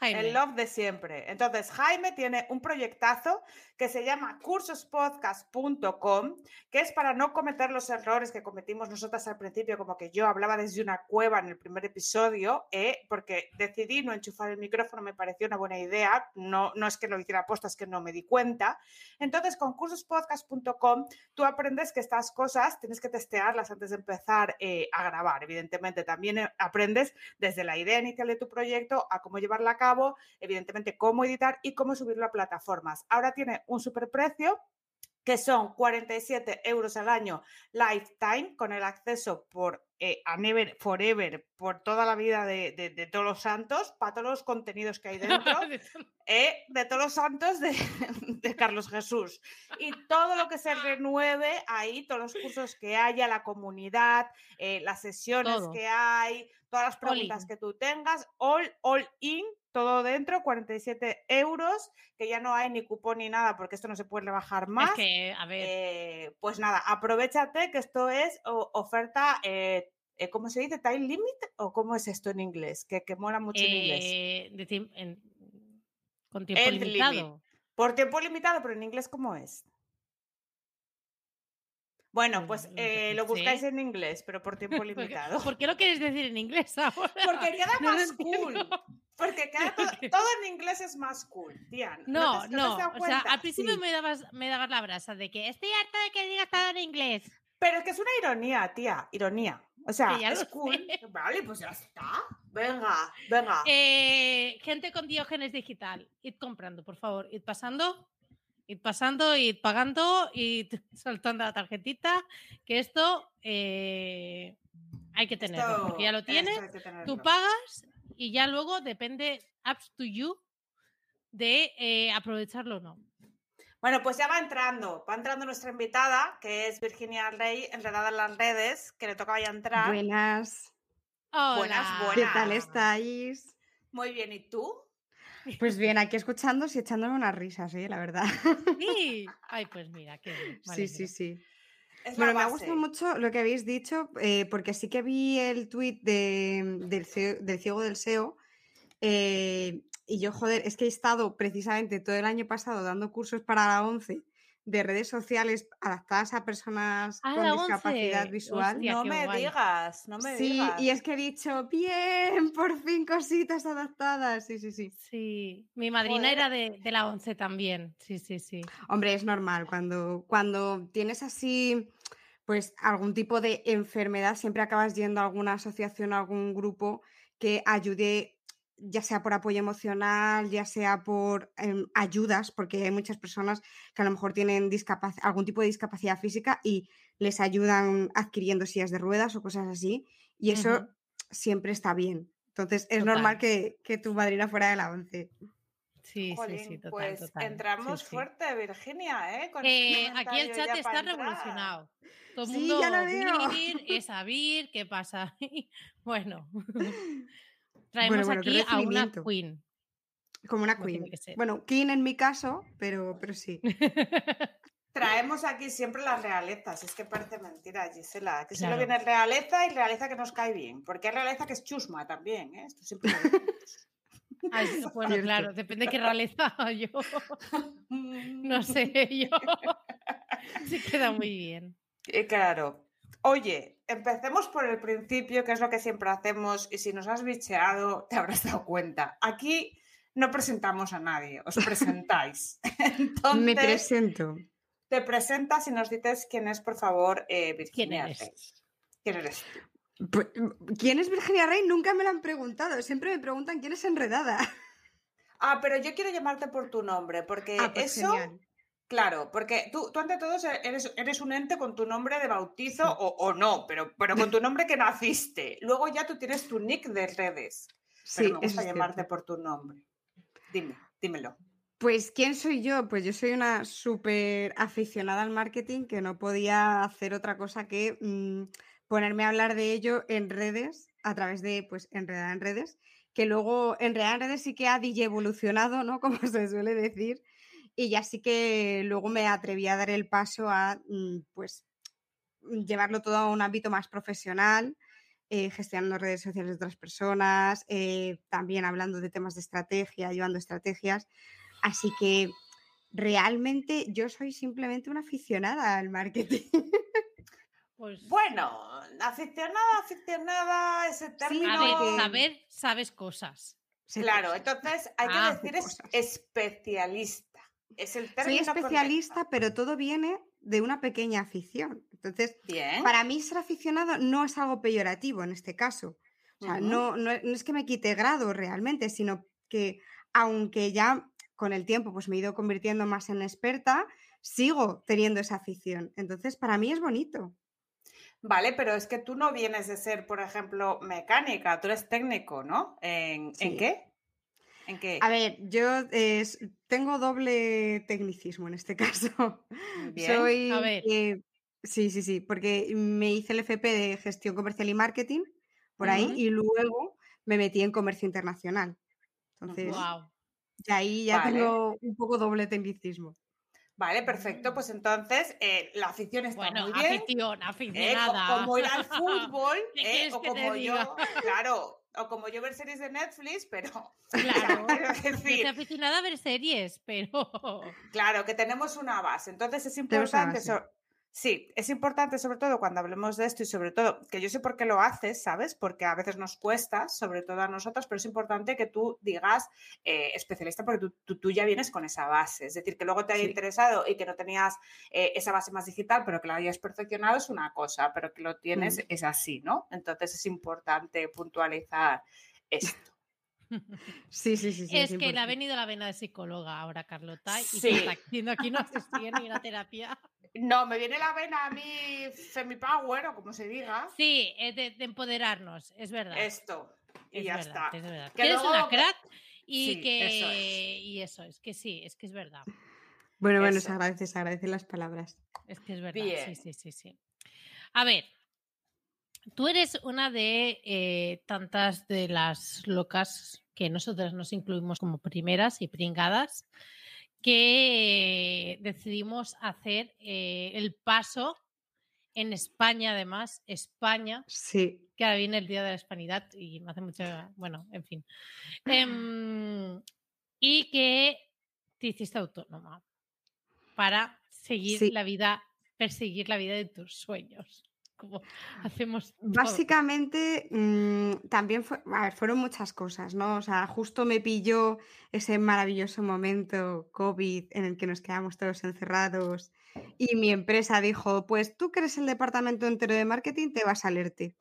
love. El love de siempre. Entonces, Jaime tiene un proyectazo que se llama cursospodcast.com, que es para no cometer los errores que cometimos nosotras al principio, como que yo hablaba desde una cueva en el primer episodio, ¿eh? porque decidí no enchufar el micrófono, me pareció una buena idea, no, no es que lo hiciera aposta, es que no me di cuenta. Entonces, con cursospodcast.com tú aprendes que estas cosas tienes que testearlas antes de empezar eh, a grabar, evidentemente. También eh, aprendes desde la idea inicial de tu proyecto a cómo llevarla a cabo, evidentemente cómo editar y cómo subirlo a plataformas. Ahora tiene un superprecio que son 47 euros al año lifetime con el acceso por eh, a never, forever, por toda la vida de, de- de todos los santos, para todos los contenidos que hay dentro, eh, de todos los santos de, de Carlos Jesús. Y todo lo que se renueve ahí, todos los cursos que haya, la comunidad, eh, las sesiones Todo. que hay, todas las preguntas in. que tú tengas, all, all in, todo dentro, 47 euros, que ya no hay ni cupón ni nada, porque esto no se puede rebajar más. Es que, a ver, Eh, pues nada, aprovechate que esto es oferta, eh, eh, ¿cómo se dice? ¿Time limit? ¿O cómo es esto en inglés? Que, que mola mucho en inglés. eh, de tiemp- en- con tiempo End limit. limitado. Por tiempo limitado, pero en inglés, ¿cómo es? Bueno, pues eh, lo buscáis en inglés, pero por tiempo ¿Por qué, limitado. por qué lo quieres decir en inglés ahora? Porque queda No más cool. Porque queda to- que- todo en inglés es más cool, tía. No, no. O sea, al principio Sí. me, dabas, me dabas la brasa de que estoy harta de que digas todo en inglés. Pero es que es una ironía, tía, ironía. O sea, ya es cool. sé. Vale, pues ya está. Venga, venga. Eh, gente con diógenes digital, id comprando, por favor, id pasando, id pasando, id pagando, id soltando la tarjetita, que esto eh, hay que tenerlo, porque ya lo tienes, tú pagas y ya luego depende, apps to you, de eh, aprovecharlo o no. Bueno, pues ya va entrando, va entrando nuestra invitada, que es Virginia Rey, enredada en las redes, que le tocaba ya entrar. Buenas, Buenas, Hola. ¿qué buenas. tal estáis? Muy bien, ¿y tú? Pues bien, aquí escuchando y echándome unas risas, ¿eh? la verdad. Sí. Ay, pues mira, qué bien. Sí, sí, sí. Bueno, me ha gustado mucho lo que habéis dicho, eh, porque sí que vi el tuit de, del, CEO del ciego del SEO. eh, y yo, joder, es que he estado precisamente todo el año pasado dando cursos para la 11 de redes sociales adaptadas a personas Ah, con discapacidad 11, visual. hostia, no me guay. digas, no me sí, digas. y es que he dicho, bien, por fin cositas adaptadas. Sí, sí, sí. Sí, mi madrina Joder. era de, de la 11 también. Sí, sí, sí. Hombre, es normal, cuando, cuando tienes así, pues algún tipo de enfermedad, siempre acabas yendo a alguna asociación o algún grupo que ayude, ya sea por apoyo emocional, ya sea por em, ayudas, porque hay muchas personas que a lo mejor tienen algún tipo de discapacidad física y les ayudan adquiriendo sillas de ruedas o cosas así, y eso siempre está bien. Entonces, es normal que, que tu madrina fuera de la 11. Sí, sí, Jolín, sí, total, pues total. Entramos sí. fuerte, Virginia, ¿eh? Con este Eh, aquí el chat está entrar. revolucionado. Todo el Sí, mundo, ya lo veo. Vir, es a Vir, ¿qué pasa? bueno, traemos bueno, aquí a una queen. Como una Como queen. Bueno, queen en mi caso, pero, pero sí. Traemos aquí siempre las realezas, es que parece mentira, Gisela, que solo Claro. viene realeza y realeza que nos cae bien, porque hay realeza que es chusma también, ¿eh? Esto siempre. Ay, bueno, Cierto. claro, depende de qué realeza yo. No sé, yo. Se queda muy bien. Y claro. Oye, empecemos por el principio, que es lo que siempre hacemos, y si nos has bicheado, te habrás dado cuenta. Aquí no presentamos a nadie, os presentáis. Entonces, Me presento. te presentas y nos dices quién es, por favor, eh, ¿Quién Virginia. eres? ¿Quién eres tú? Pues, ¿Quién es Virginia Rey? Nunca me lo han preguntado. Siempre me preguntan quién es Enredada. Ah, pero yo quiero llamarte por tu nombre, porque Ah, pues eso, genial. claro, porque tú, tú ante todo eres, eres un ente con tu nombre de bautizo o, o no, pero, pero con tu nombre que naciste. Luego ya tú tienes tu nick de redes. Pero Sí, me gusta llamarte cierto. por tu nombre. Dime, dímelo. Pues, ¿quién soy yo? Pues yo soy una súper aficionada al marketing que no podía hacer otra cosa que mm, ponerme a hablar de ello en redes, a través de, pues, Enredada en redes, que luego Enredada en redes sí que ha DJ evolucionado, ¿no? Como se suele decir, y ya sí que luego me atreví a dar el paso a, mm, pues, llevarlo todo a un ámbito más profesional, eh, gestionando redes sociales de otras personas, eh, también hablando de temas de estrategia, llevando estrategias. Así que realmente yo soy simplemente una aficionada al marketing. Pues, Bueno, aficionada, aficionada, ese término. a ver, porque- saber, sabes cosas. Claro, cosas. entonces hay que Ah, decir es especialista. Es el Soy término especialista, pero todo viene de una pequeña afición. Entonces. Bien. para mí ser aficionado no es algo peyorativo en este caso. O sea, no, no, no es que me quite grado realmente, sino que aunque ya con el tiempo pues me he ido convirtiendo más en experta, sigo teniendo esa afición. Entonces, para mí es bonito. Vale, pero es que tú no vienes de ser, por ejemplo, mecánica, tú eres técnico, ¿no? ¿En, ¿en Sí. qué? ¿En qué? A ver, yo tengo doble tecnicismo en este caso. Bien. Soy, A ver. eh, sí, sí, sí, porque me hice el FP de gestión comercial y marketing por ahí y luego me metí en comercio internacional. Entonces. Wow. de ahí ya Vale. tengo un poco doble tecnicismo. Vale, perfecto. Mm. Pues entonces eh, la afición está Bueno, muy bien. afición, ¿eh? Aficionada. como ir al fútbol, ¿Qué ¿eh? o como yo, claro, o como yo ver series de Netflix, pero Claro. decir, aficionada a ver series, pero. claro, que tenemos una base. Entonces es importante, so- sí, es importante sobre todo cuando hablemos de esto y sobre todo, que yo sé por qué lo haces, ¿sabes? Porque a veces nos cuesta, sobre todo a nosotros, pero es importante que tú digas eh, especialista porque tú, tú- tú ya vienes con esa base. Es decir, que luego te haya Sí. interesado y que no tenías eh, esa base más digital, pero que la hayas perfeccionado es una cosa, pero que lo tienes Mm. es así, ¿no? Entonces es importante puntualizar esto. Sí, sí, sí. sí es que le ha venido la vena de psicóloga ahora, Carlota, y Sí. está haciendo aquí no asistía ni una terapia. No, me viene la vena a mí Femipower o como se diga. Sí, es de, de empoderarnos, es verdad. Esto. Y es ya verdad, está. Es verdad. Que Que eres luego- una crack y Sí, que. eso es. Y eso, es que sí, es que es verdad. Bueno, bueno, se agradece, se agradecen las palabras. Es que es verdad. Bien. Sí, sí, sí, sí. A ver, tú eres una de eh, tantas de las locas que nosotras nos incluimos como primeras y pringadas que decidimos hacer eh, el paso en España, además, España, Sí, que ahora viene el Día de la Hispanidad y me hace mucho, bueno, en fin. Em, y que te hiciste autónoma para seguir Sí. la vida, perseguir la vida de tus sueños, como hacemos. Básicamente, mm, también fue, a ver, fueron muchas cosas, ¿no? O sea, justo me pilló ese maravilloso momento COVID en el que nos quedamos todos encerrados y mi empresa dijo, pues tú que eres el departamento entero de marketing, te vas al ERTE.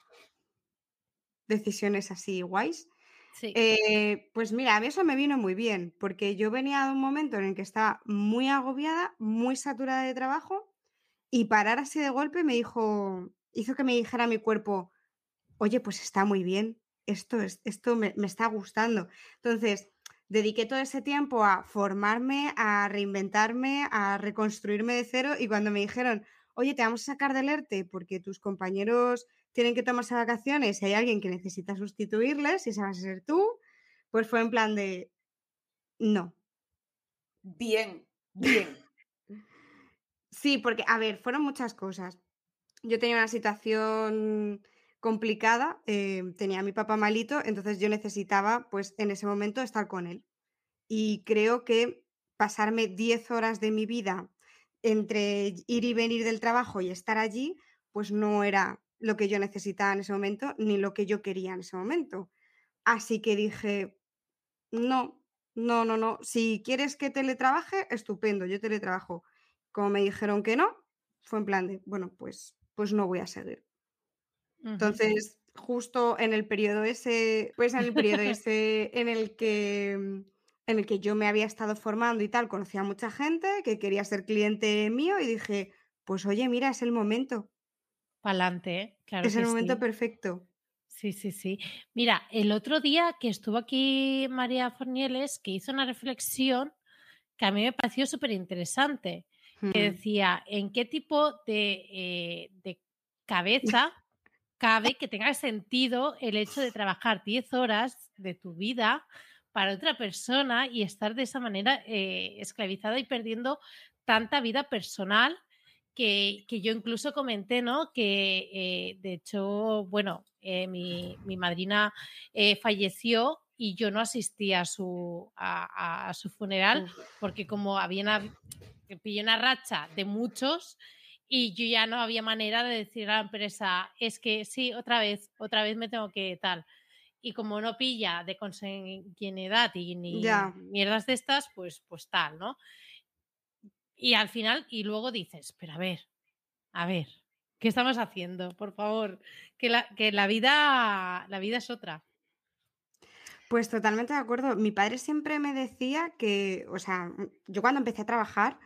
Decisiones así guays. Sí. Eh, pues mira, a mí eso me vino muy bien, porque yo venía de un momento en el que estaba muy agobiada, muy saturada de trabajo, y parar así de golpe me dijo, hizo que me dijera mi cuerpo, oye, pues está muy bien, esto, es, esto me, me está gustando. Entonces, dediqué todo ese tiempo a formarme, a reinventarme, a reconstruirme de cero, y cuando me dijeron, oye, te vamos a sacar del ERTE porque tus compañeros tienen que tomarse vacaciones y hay alguien que necesita sustituirles y esa vas a ser tú, pues fue en plan de, no. Bien, bien. Sí, porque, a ver, fueron muchas cosas. Yo tenía una situación complicada, eh, tenía a mi papá malito, entonces yo necesitaba, pues, en ese momento estar con él. Y creo que pasarme 10 horas de mi vida entre ir y venir del trabajo y estar allí, pues no era lo que yo necesitaba en ese momento, ni lo que yo quería en ese momento. Así que dije, no, no, no, no. Si quieres que teletrabaje, estupendo, yo teletrabajo. Como me dijeron que no, fue en plan de, bueno, pues, pues no voy a seguir. Entonces, justo en el periodo ese, pues en el periodo ese en el que mm, en el que yo me había estado formando y tal, conocí a mucha gente que quería ser cliente mío y dije, pues oye, mira, es el momento, Pa'lante, ¿eh? Claro es que el momento sí. perfecto. Sí, sí, sí. Mira, el otro día que estuvo aquí María Fornieles, que hizo una reflexión que a mí me pareció súper interesante, que decía, ¿en qué tipo de, eh, de cabeza cabe que tenga sentido el hecho de trabajar 10 horas de tu vida para otra persona y estar de esa manera eh, esclavizada y perdiendo tanta vida personal que, que yo incluso comenté, ¿no? Que eh, de hecho, bueno, eh, mi, mi madrina falleció y yo no asistí a su, a, a su funeral porque como había pillé una racha de muchos y yo ya no había manera de decir a la empresa, es que sí, otra vez, otra vez me tengo que tal. Y como no pilla de consanguinidad y ni Ya. mierdas de estas, pues, pues tal, ¿no? Y al final, y luego dices, pero a ver, a ver, ¿qué estamos haciendo? Por favor, que la, que la vida, la vida es otra. Pues totalmente de acuerdo. Mi padre siempre me decía que, o sea, mm, yo cuando empecé a trabajar,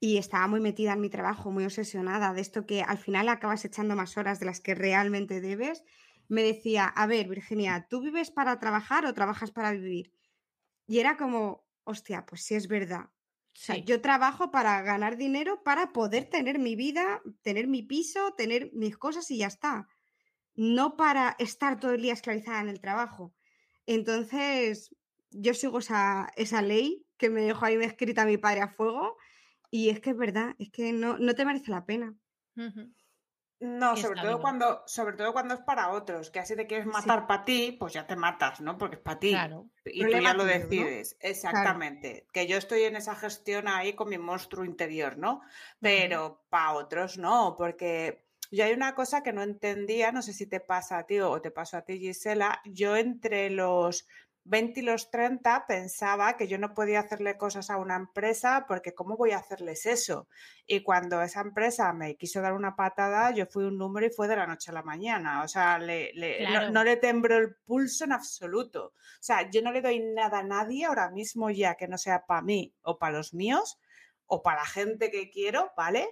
y estaba muy metida en mi trabajo, muy obsesionada de esto que al final acabas echando más horas de las que realmente debes, me decía, a ver, Virginia, ¿tú vives para trabajar o trabajas para vivir? Y era como, hostia, pues sí es verdad. O sea, yo trabajo para ganar dinero para poder tener mi vida, tener mi piso, tener mis cosas y ya está. No para estar todo el día esclavizada en el trabajo. Entonces, yo sigo esa, esa ley que me dejó ahí escrita mi padre a fuego. Y es que es verdad, es que no, no te merece la pena. No, sobre todo cuando, sobre todo cuando es para otros, que así te quieres matar para ti, pues ya te matas, ¿no? Porque es para ti. Claro. Y tú ya lo decides, exactamente. Que yo estoy en esa gestión ahí con mi monstruo interior, ¿no? Pero para otros no, porque yo hay una cosa que no entendía, no sé si te pasa a ti o te pasó a ti, Gisela. Yo entre los 20 y los 30 pensaba que yo no podía hacerle cosas a una empresa porque ¿cómo voy a hacerles eso? Y cuando esa empresa me quiso dar una patada, yo fui un número y fue de la noche a la mañana. O sea, le- le- no- Claro. no, le tembló el pulso en absoluto. O sea, yo no le doy nada a nadie ahora mismo ya que no sea para mí o para los míos o para la gente que quiero, ¿vale?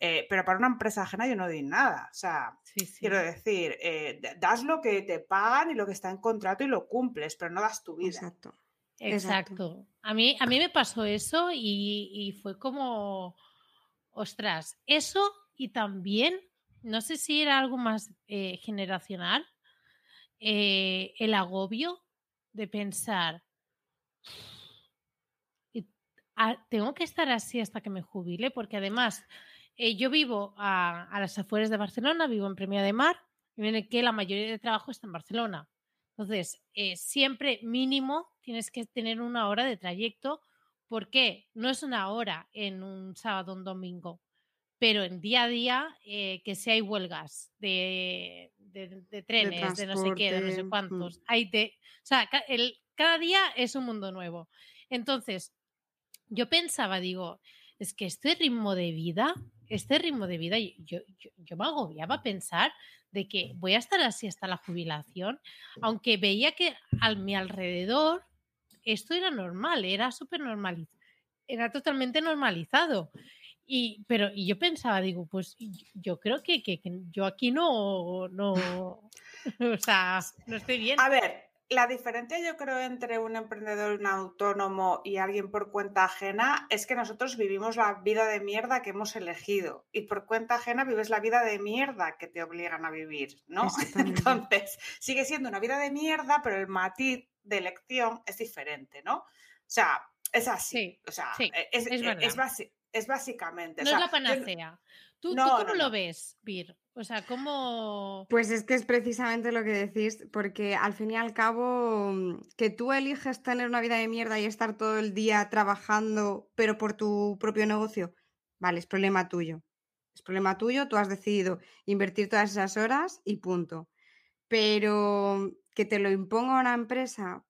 Eh, pero para una empresa ajena yo no doy nada. O sea, Sí, sí. quiero decir, eh, das lo que te pagan y lo que está en contrato y lo cumples, pero no das tu vida. Exacto. Exacto. Exacto. A mí, a mí me pasó eso y, y fue como, ostras, eso y también, no sé si era algo más eh, generacional, eh, el agobio de pensar, "Y- ah, tengo que estar así hasta que me jubile, porque además eh, yo vivo a, a las afueras de Barcelona, vivo en Premia de Mar, en el que la mayoría de trabajo está en Barcelona. Entonces, eh, siempre mínimo tienes que tener una hora de trayecto. ¿Por qué? No es una hora en un sábado o un domingo, pero en día a día eh, que si hay huelgas de, de- de trenes, de no sé qué, de no sé mm. cuántos, hay de, o sea, el- cada día es un mundo nuevo. Entonces, yo pensaba, digo, es que este ritmo de vida, este ritmo de vida, yo, yo, yo me agobiaba pensar de que voy a estar así hasta la jubilación, aunque veía que a mi alrededor esto era normal, era súper normal, era totalmente normalizado. Y, pero, y yo pensaba, digo, pues yo creo que, que- que yo aquí no, no, o sea, no estoy bien. A ver, la diferencia yo creo entre un emprendedor, un autónomo y alguien por cuenta ajena es que nosotros vivimos la vida de mierda que hemos elegido y por cuenta ajena vives la vida de mierda que te obligan a vivir, ¿no? Entonces, sigue siendo una vida de mierda, pero el matiz de elección es diferente, ¿no? O sea, es así. Sí, o sea, sí, es, es es básicamente. o No sea, es la panacea. ¿Tú, cómo no, lo ves, Bir? O sea, ¿cómo...? Pues es que es precisamente lo que decís, porque al fin y al cabo, mm, que tú eliges tener una vida de mierda y estar todo el día trabajando, pero por tu propio negocio, vale, es problema tuyo. Es problema tuyo, tú has decidido invertir todas esas horas y punto. Pero que te lo imponga una empresa,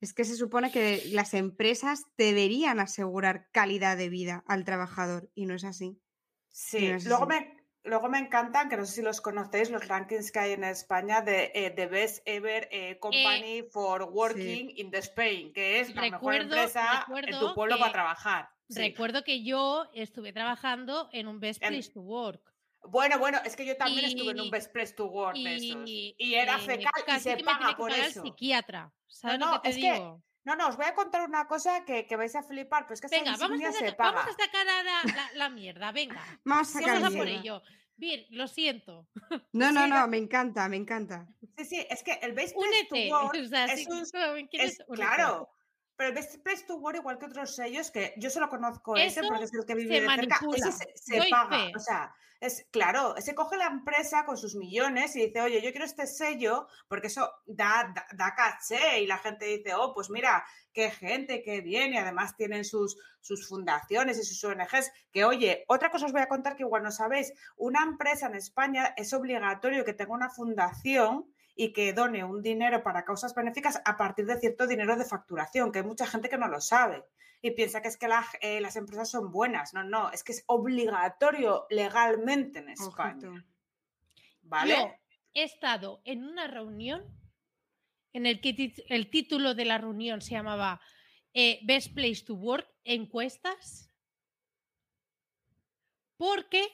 es que se supone que las empresas deberían asegurar calidad de vida al trabajador y no es así. Sí, no es luego así. me, luego me encantan, que no sé si los conocéis, los rankings que hay en España de eh, The Best Ever eh, Company for Working in the Spain, que es la mejor Recuerdo- empresa en tu pueblo que- para trabajar. Sí. Recuerdo que yo estuve trabajando en un Best En- Place to Work. Bueno, bueno, es que yo también estuve en un Best Place to Work de Y, esos. Y era eh, fecal y se que me paga que por pagar eso. el psiquiatra. ¿Sabes no, lo que te es que? No, no, os voy a contar una cosa que, que vais a flipar, pero es que Venga, vamos a, paga. vamos a sacar ahora la, la mierda, venga. Vamos a sacar Vamos a por ello. Bir, lo siento. No, no, no, me encanta, me encanta. Sí, sí, es que el Place Únete. O sea, es si un Es, claro, pero el Best Place to Work, igual que otros sellos, que yo solo conozco ese porque es el que se vive de cerca, ese se, se paga. fe. O sea, es claro, ese coge la empresa con sus millones y dice, oye, yo quiero este sello, porque eso da, da, da caché y la gente dice, oh, pues mira, qué gente que viene, y además tienen sus, sus fundaciones y sus ONGs, que oye, otra cosa os voy a contar que igual no sabéis, una empresa en España es obligatorio que tenga una fundación y que done un dinero para causas benéficas a partir de cierto dinero de facturación, que hay mucha gente que no lo sabe y piensa que es que la- eh, las empresas son buenas. No, no, es que es obligatorio legalmente en España. Ojito. ¿Vale? Yo he estado en una reunión en el que el título de la reunión se llamaba eh, Best Place to Work, encuestas, porque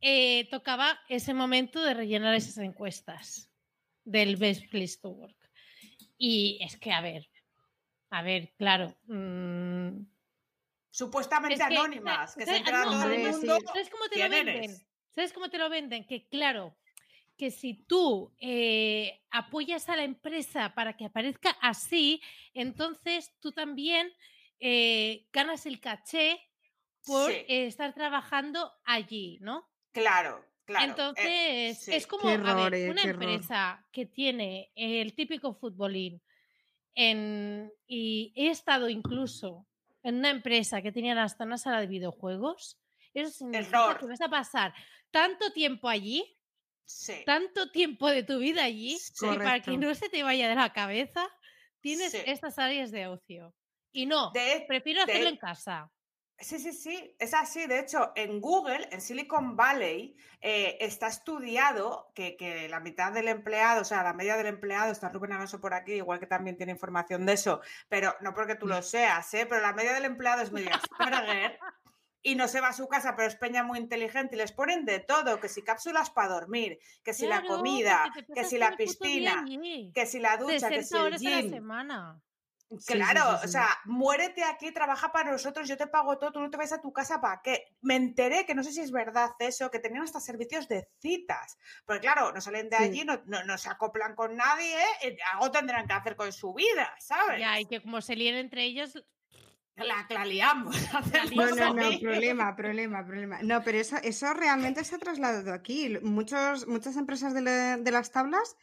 eh, tocaba ese momento de rellenar esas encuestas del Best Place to Work. Y es que, a ver, a ver, claro. mm, Supuestamente es que, anónimas, que se ¿sabes- entera no, todo el mundo. sí. ¿Sabes cómo te lo ¿Quién venden? eres? ¿Sabes cómo te lo venden? Que claro, que si tú eh, apoyas a la empresa para que aparezca así, entonces tú también eh, ganas el caché por Sí. eh, estar trabajando allí, ¿no? Claro, claro. eh, Entonces, sí. es como, ver, una empresa que tiene el típico futbolín en, y he estado incluso en una empresa que tenía hasta una sala de videojuegos, eso significa Error. que vas a pasar tanto tiempo allí, Sí. tanto tiempo de tu vida allí, Sí. que para que no se te vaya de la cabeza, tienes Sí. estas áreas de ocio. Y no, De- prefiero de- hacerlo en casa. Sí, sí, sí, es así. De hecho, en Google, en Silicon Valley, eh, está estudiado que, que la mitad del empleado, o sea, la media del empleado, está Rubén Alonso por aquí, igual que también tiene información de eso, pero no porque tú lo seas, ¿eh? pero la media del empleado es medio Asperger y no se va a su casa, pero es peña muy inteligente y les ponen de todo, que si cápsulas para dormir, que si la comida, que si la piscina, que si la ducha, que si 60 el horas a la gym. Sí, Claro, sí, o sea, muérete aquí, trabaja para nosotros, yo te pago todo, tú no te vas a tu casa para qué. Me enteré que no sé si es verdad eso, que tenían hasta servicios de citas. Porque claro, no salen de Sí. allí, no, no, no se acoplan con nadie, ¿eh? algo tendrán que hacer con su vida, ¿sabes? Ya, y que como se líen entre ellos, La, la liamos. No, no, no, problema, problema, problema. No, pero eso, eso realmente se ha trasladado aquí. Muchos, muchas empresas de, la- de las tablas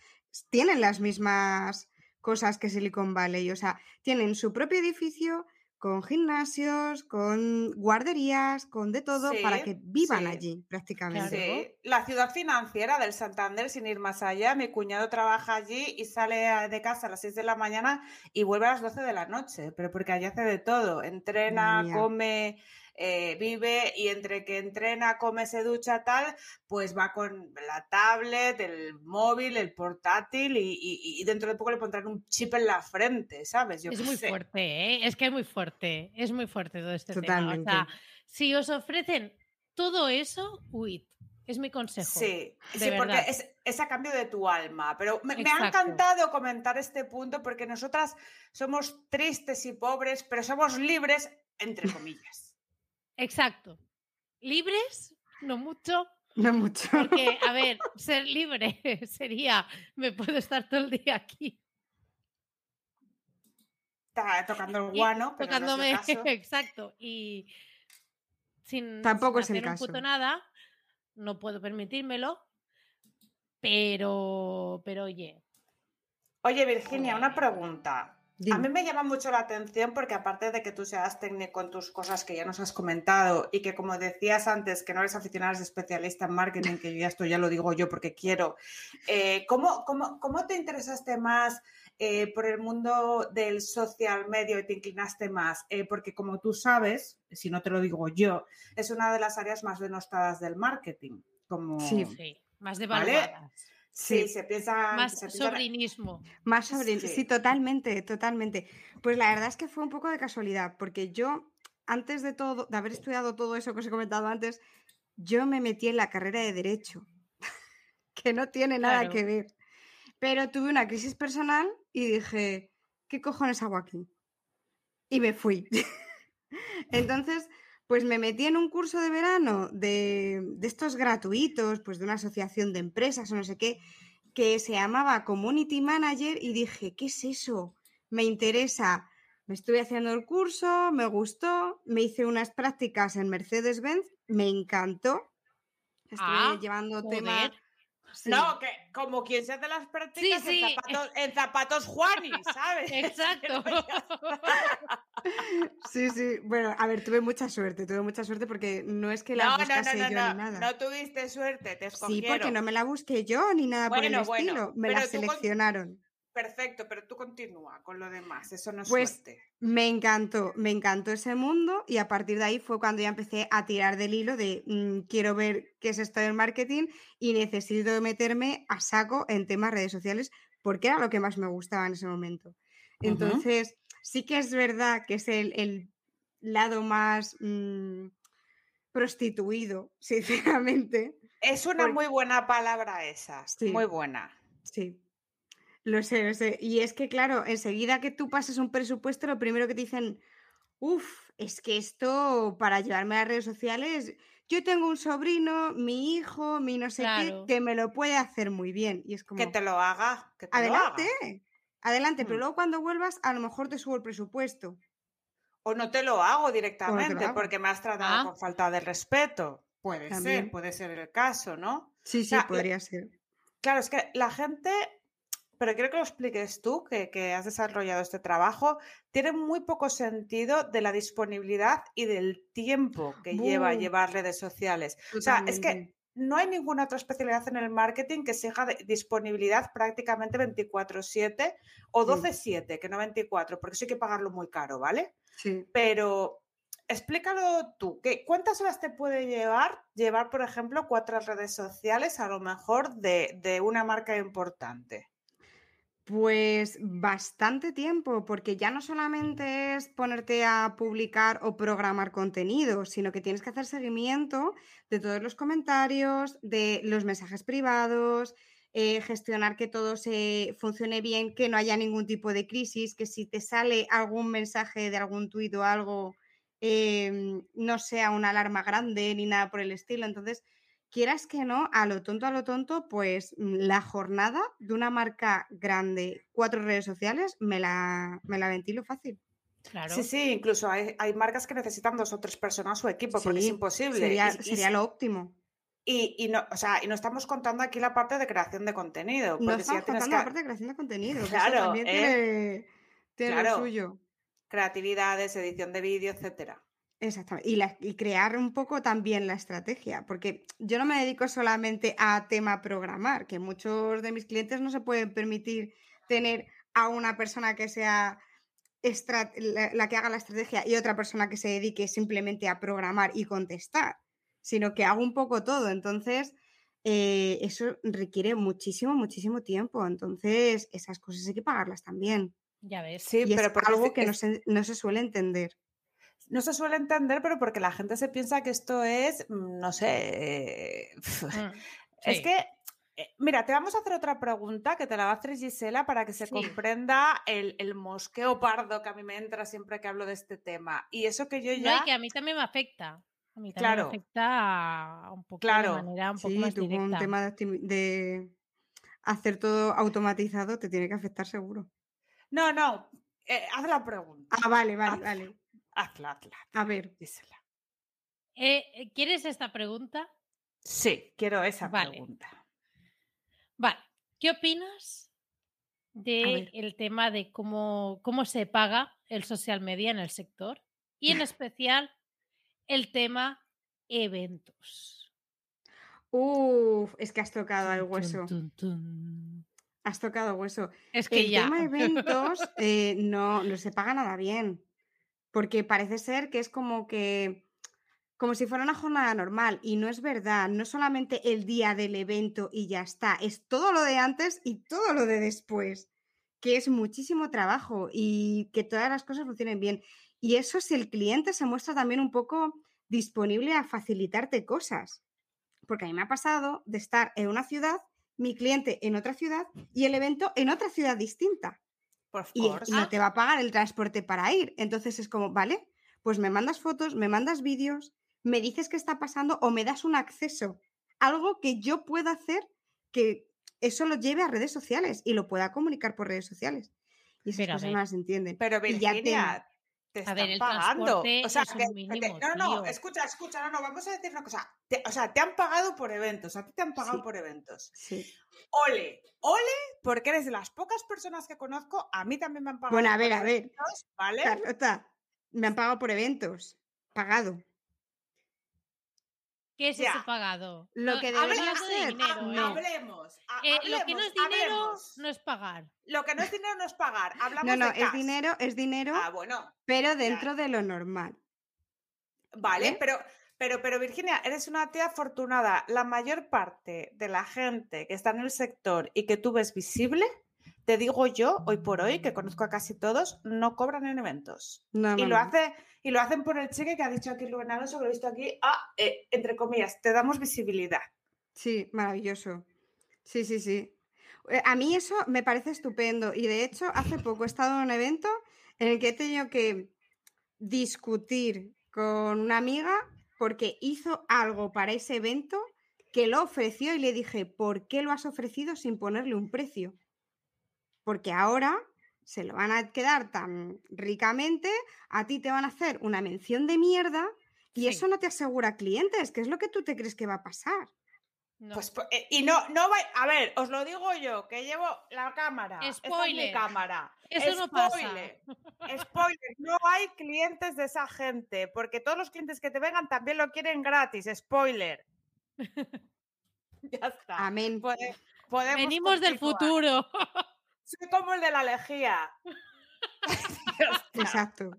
tienen las mismas cosas que Silicon Valley. O sea, tienen su propio edificio con gimnasios, con guarderías, con de todo, para que vivan sí. allí prácticamente. Sí, la ciudad financiera del Santander, sin ir más allá. Mi cuñado trabaja allí y sale de casa a las 6 de la mañana y vuelve a las 12 de la noche, pero porque allí hace de todo. Entrena, mía. come, eh, vive y entre que entrena, come, se ducha, tal, pues va con la tablet, el móvil, el portátil y, y- y dentro de poco le pondrán un chip en la frente, ¿sabes? Yo es muy sé. fuerte, ¿eh? Es que es muy fuerte, es muy fuerte todo este Totalmente. tema. O sea, si os ofrecen todo eso, huid. Es mi consejo. Sí, sí, porque es, es a cambio de tu alma. Pero me, me ha encantado comentar este punto porque nosotras somos tristes y pobres, pero somos libres, entre comillas. Exacto. ¿Libres? No mucho. No mucho. Porque, a ver, ser libre sería, me puedo estar todo el día aquí Está tocando el y guano, pero tocándome, no es el caso. exacto, y sin, Tampoco sin es el hacer un puto caso. nada, no puedo permitírmelo, pero, pero oye, Oye, Virginia, una pregunta. A mí me llama mucho la atención porque aparte de que tú seas técnico en tus cosas que ya nos has comentado y que como decías antes que no eres aficionada, eres especialista en marketing, que yo ya esto ya lo digo yo porque quiero, eh, ¿cómo, cómo, cómo te interesaste más eh, por el mundo del social medio y te inclinaste más? Eh, porque como tú sabes, si no te lo digo yo, es una de las áreas más denostadas del marketing. Como, Sí. sí, más ¿Vale? Sí, Sí. se piensa... más se piensa- sobrinismo. Más sobre... Sí. Sí. totalmente, totalmente. Pues la verdad es que fue un poco de casualidad, porque yo, antes de todo, de haber estudiado todo eso que os he comentado antes, yo me metí en la carrera de Derecho, que no tiene nada Claro. que ver. Pero tuve una crisis personal y dije, ¿qué cojones hago aquí? Y me fui. Entonces, pues me metí en un curso de verano de, de estos gratuitos, pues de una asociación de empresas o no sé qué, que se llamaba Community Manager y dije, ¿qué es eso? Me interesa. Me estuve haciendo el curso, me gustó, me hice unas prácticas en Mercedes-Benz, me encantó. Estuve Ah, llevando joder. Sí. No, que como quien se hace las prácticas sí. En, zapatos, en zapatos Juani, ¿sabes? Exacto. Ya- Sí, sí. Bueno, a ver, tuve mucha suerte, tuve mucha suerte porque no es que la No, no, buscase no, no, yo no, ni nada. no tuviste suerte, te sí, escogieron. porque no me la busqué yo ni nada por el bueno, estilo. Me la con- seleccionaron. Perfecto, pero tú continúa con lo demás, eso no es Pues, suerte. Me encantó, me encantó ese mundo y a partir de ahí fue cuando ya empecé a tirar del hilo de mm, quiero ver qué es esto del marketing y necesito meterme a saco en temas redes sociales porque era lo que más me gustaba en ese momento. Entonces, sí que es verdad que es el, el lado más, mm, prostituido, sinceramente. Es una Porque- muy buena palabra esa. Sí. Muy buena. Sí. Lo sé, lo sé. Y es que, claro, enseguida que tú pases un presupuesto, lo primero que te dicen, uff, es que esto para llevarme a las redes sociales, yo tengo un sobrino, mi hijo, mi no sé Claro. qué, que me lo puede hacer muy bien. Y es como, Que te lo haga. Que te lo adelante, haga. adelante, pero Mm. luego cuando vuelvas, a lo mejor te subo el presupuesto. O no te lo hago directamente hago. porque me has tratado Ah. con falta de respeto. Puede También. ser, puede ser el caso, ¿no? Sí, sí, sea, lo- podría ser. Claro, es que la gente, pero quiero que lo expliques tú, que, que has desarrollado este trabajo, tiene muy poco sentido de la disponibilidad y del tiempo que lleva Bu. llevar redes sociales. O sea, es que no hay ninguna otra especialidad en el marketing que exija de- disponibilidad prácticamente 24/7 o Sí. 12/7, que no 24, porque eso hay que pagarlo muy caro, ¿vale? Sí. Pero explícalo tú, que ¿cuántas horas te puede llevar llevar, por ejemplo, cuatro redes sociales a lo mejor de, de una marca importante? Pues bastante tiempo, porque ya no solamente es ponerte a publicar o programar contenido, sino que tienes que hacer seguimiento de todos los comentarios, de los mensajes privados, eh, gestionar que todo se funcione bien, que no haya ningún tipo de crisis, que si te sale algún mensaje de algún tuit o algo, em, no sea una alarma grande ni nada por el estilo. Entonces, quieras que no, a lo tonto, a lo tonto, pues mm, la jornada de una marca grande, cuatro redes sociales, me la, me la ventilo fácil. Claro. Sí, sí, incluso hay, hay marcas que necesitan dos o tres personas su equipo porque es imposible. Sería, Y- y, sería lo óptimo. y- y no, o sea, y no estamos contando aquí la parte de creación de contenido. No si ya estamos contando la parte de creación de contenido. que eso Claro, también ¿eh? tiene, tiene lo suyo. creatividades, edición de vídeo, etcétera. Exactamente. Y, la- y crear un poco también la estrategia, porque yo no me dedico solamente a tema programar, que muchos de mis clientes no se pueden permitir tener a una persona que sea la, la que haga la estrategia y otra persona que se dedique simplemente a programar y contestar, sino que hago un poco todo. Entonces, eh, eso requiere muchísimo, muchísimo tiempo. Entonces, esas cosas hay que pagarlas también. Ya ves. Sí, y pero es algo es- que no se, no se suele entender. No se suele entender, pero porque la gente se piensa que esto es, mm, no sé, eh, Mm, Es sí. que, eh, mira, te vamos a hacer otra pregunta que te la va a hacer Gisela para que se Sí. comprenda el, el mosqueo pardo que a mí me entra siempre que hablo de este tema. Y eso que yo No, ya... y que a mí también me afecta. A mí también Claro. me afecta un poco Claro. de manera un poco Sí, más tú con un tema de, hacer todo automatizado te tiene que afectar seguro. No, no, eh, haz la pregunta. Ah, vale, vale, vale. Hazla, hazla, A ver, Gisela. Eh, eh, ¿Quieres esta pregunta? Sí, quiero esa Vale. pregunta. Vale. ¿Qué opinas del tema de cómo, cómo se paga el social media en el sector? Y en especial el tema eventos. uff, es que has tocado Tun, hueso. tun, tun. Has tocado hueso. Es que El ya. tema eventos eh, no, no se paga nada bien. Porque parece ser que es como que. Como si fuera una jornada normal. Y no es verdad. No es solamente el día del evento y ya está. Es todo lo de antes y todo lo de después. Que es muchísimo trabajo y que todas las cosas funcionen bien. Y eso si el cliente se muestra también un poco disponible a facilitarte cosas. Porque a mí me ha pasado de estar en una ciudad, mi cliente en otra ciudad y el evento en otra ciudad distinta. Y, no te va a pagar el transporte para ir. Entonces es como, vale, pues me mandas fotos, me mandas vídeos, me dices qué está pasando o me das un acceso. Algo que yo pueda hacer que eso lo lleve a redes sociales y lo pueda comunicar por redes sociales. Y esas Pero cosas no las entienden. Pero Y ya te- A ver, el pagando. transporte O sea, es un que- que te- mínimo, no, no, tío. escucha, escucha, no, no, vamos a decir una cosa. Te- o sea, te han pagado por eventos, a ti te han pagado Sí. por eventos. Sí. Ole, ole, porque eres de las pocas personas que conozco, a mí también me han pagado. Bueno, a por ver, a ver. eventos, ¿Vale? Carlota, me han pagado por eventos. Pagado. ¿Qué es Ya. ese pagado? Lo que debería hablando de ser, dinero, Ha- ¿eh? no. Hablemos, ha- Eh, lo que no es dinero hablemos. no es pagar. Lo que no es dinero no es pagar. Hablamos No, no, de es cash. dinero, es dinero, Ah, bueno, pero dentro de lo normal. vale, ¿Vale? pero, pero, pero Virginia, eres una tía afortunada. La mayor parte de la gente que está en el sector y que tú ves visible, te digo yo, hoy por hoy, que conozco a casi todos, no cobran en eventos. No, y, no, lo no. hace, y lo hacen por el cheque que ha dicho aquí Rubén Alonso, que lo he visto aquí, ah, eh, entre comillas, te damos visibilidad. Sí, maravilloso. Sí, sí, sí. Eh, A mí eso me parece estupendo y de hecho hace poco he estado en un evento en el que he tenido que discutir con una amiga porque hizo algo para ese evento que lo ofreció y le dije, ¿por qué lo has ofrecido sin ponerle un precio? Porque ahora se lo van a quedar tan ricamente, a ti te van a hacer una mención de mierda y Sí. eso no te asegura clientes, que es lo que tú te crees que va a pasar. No. Pues, po- eh, y no, no va, a ver, os lo digo yo, que llevo la cámara. Esta es mi Spoiler. cámara. Eso no pasa. Spoiler. Spoiler, no hay clientes de esa gente, porque todos los clientes que te vengan también lo quieren gratis. Spoiler. ya está. Amén. Pode- podemos Venimos del futuro. Soy como el de la lejía. Exacto.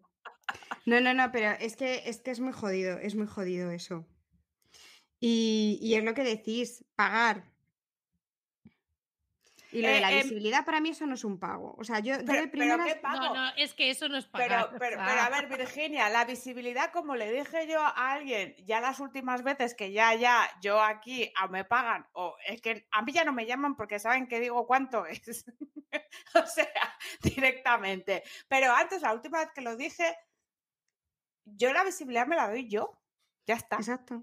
No, no, no, pero es que es que es muy jodido, es muy jodido eso. Y, y es lo que decís, pagar. Y lo de Eh, la em, visibilidad para mí eso no es un pago. O sea, yo, yo Pero, de pero primeras ¿qué pago? No, no, es que eso no es Pero, pagar. pero, pero a ver, Virginia, la visibilidad, como le dije yo a alguien, ya las últimas veces que ya, ya, yo aquí a me pagan, o es que a mí ya no me llaman porque saben que digo cuánto es. o sea, directamente. Pero antes, la última vez que lo dije, yo la visibilidad me la doy yo. Ya está. Exacto.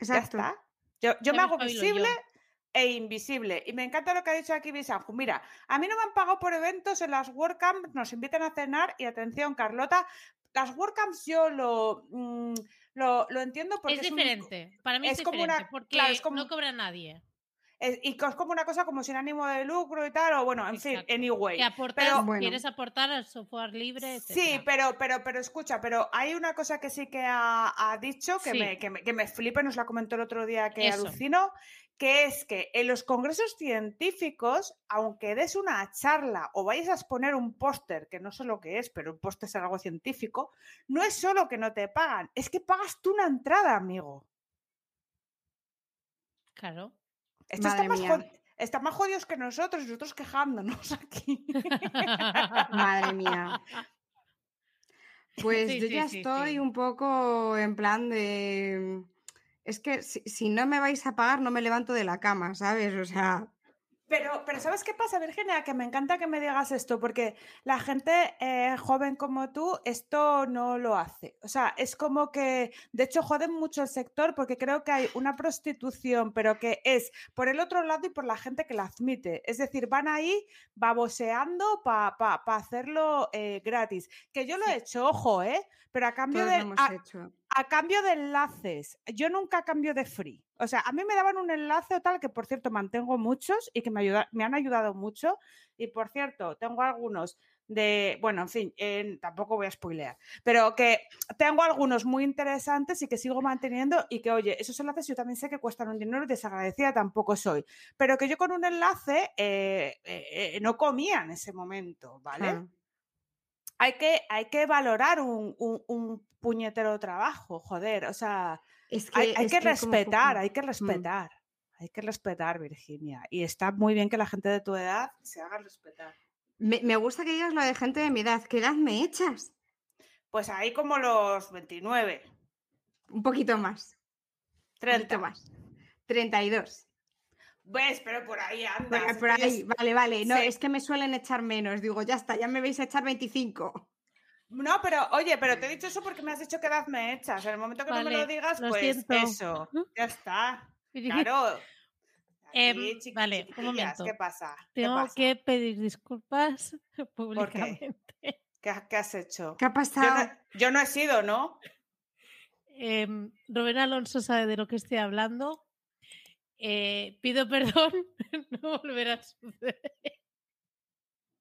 Ya Exacto. está. Yo, yo Ya me me hago visible yo. E invisible. Y me encanta lo que ha dicho aquí Bisanju. Mira, a mí no me han pagado por eventos en las WordCamps, nos invitan a cenar y atención, Carlota, las WordCamps yo lo, mm, lo, lo entiendo porque es diferente. Para mí es, es como diferente una- porque claro, es como- no cobra nadie. es- y que es como una cosa como sin ánimo de lucro y tal, o bueno, en Exacto. fin, anyway. Que aportas, pero- Bueno. quieres aportar al software libre, Sí, pero, pero, pero escucha, pero hay una cosa que sí que ha, ha dicho que, Sí. me, que, me, que me flipa, nos la comentó el otro día que Eso. alucino, que es que en los congresos científicos, aunque des una charla o vayas a exponer un póster, que no sé lo que es, pero un póster es algo científico, no es solo que no te pagan, es que pagas tú una entrada, amigo. Claro. Esto está más, mía. está más jodidos que nosotros, y nosotros quejándonos aquí. Madre mía. Pues Sí, yo sí, ya sí, estoy un poco en plan de. Es que si, si no me vais a pagar, no me levanto de la cama, ¿sabes? O sea, Pero, pero ¿sabes qué pasa, Virginia? Que me encanta que me digas esto, porque la gente eh, joven como tú esto no lo hace. O sea, es como que, de hecho, joden mucho el sector porque creo que hay una prostitución, pero que es por el otro lado y por la gente que la admite. Es decir, van ahí baboseando para hacerlo eh, gratis. Que yo lo he hecho, ojo, ¿eh? Pero a cambio todos de... lo hemos a- hecho. A cambio de enlaces. Yo nunca cambio de free. O sea, a mí me daban un enlace o tal, que por cierto mantengo muchos y que me, me han ayudado mucho. Y por cierto, tengo algunos de, bueno, en fin, tampoco voy a spoilear, pero que tengo algunos muy interesantes y que sigo manteniendo y que, oye, esos enlaces yo también sé que cuestan un dinero y desagradecida tampoco soy. Pero que yo con un enlace eh, eh, eh, no comía en ese momento, ¿vale? Claro. Hay que, hay que valorar un, un- un puñetero trabajo, joder, o sea, Es que, hay, hay es que como respetar, hay que respetar, hay que respetar, Virginia. Y está muy bien que la gente de tu edad se haga respetar. Me, me gusta que digas lo de gente de mi edad. ¿Qué edad me echas? Pues ahí como los 29, Un poquito más. Un 30. poquito más. 32. ¿Ves? Pero por ahí andas. por ahí, vale, vale. No, Sí. es que me suelen echar menos. Digo, ya está, ya me vais a echar 25. No, pero oye, pero te he dicho eso porque me has dicho que edad me echas. En el momento que no me lo digas, lo pues siento. eso, ya está. Claro. Em, Aquí, vale, un chiquitillas, momento. ¿Qué pasa? ¿Qué Tengo pasa? que pedir disculpas públicamente. ¿Qué, qué has hecho? ¿Qué ha Yo pasado? no, yo no he sido, ¿no? Em, Rubén Alonso sabe de lo que estoy hablando. Eh, pido perdón, no volverá a suceder.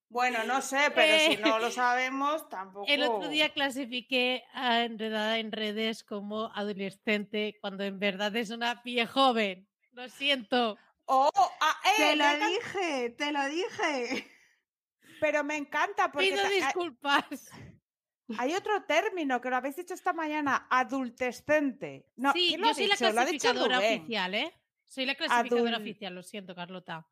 Bueno, no sé, pero si Eh, no lo sabemos, tampoco. El otro día clasifiqué a Enredada en redes como adolescente cuando en verdad es una pie joven. Lo siento. Oh, ah, eh, Te lo encanta- dije, te lo dije. pero me encanta porque Pido hay- disculpas. hay otro término que lo habéis dicho esta mañana, adultescente. No, sí, ¿quién lo yo soy la dicho? Dicho clasificadora oficial, ¿eh? Soy la clasificadora Adul- oficial, lo siento, Carlota.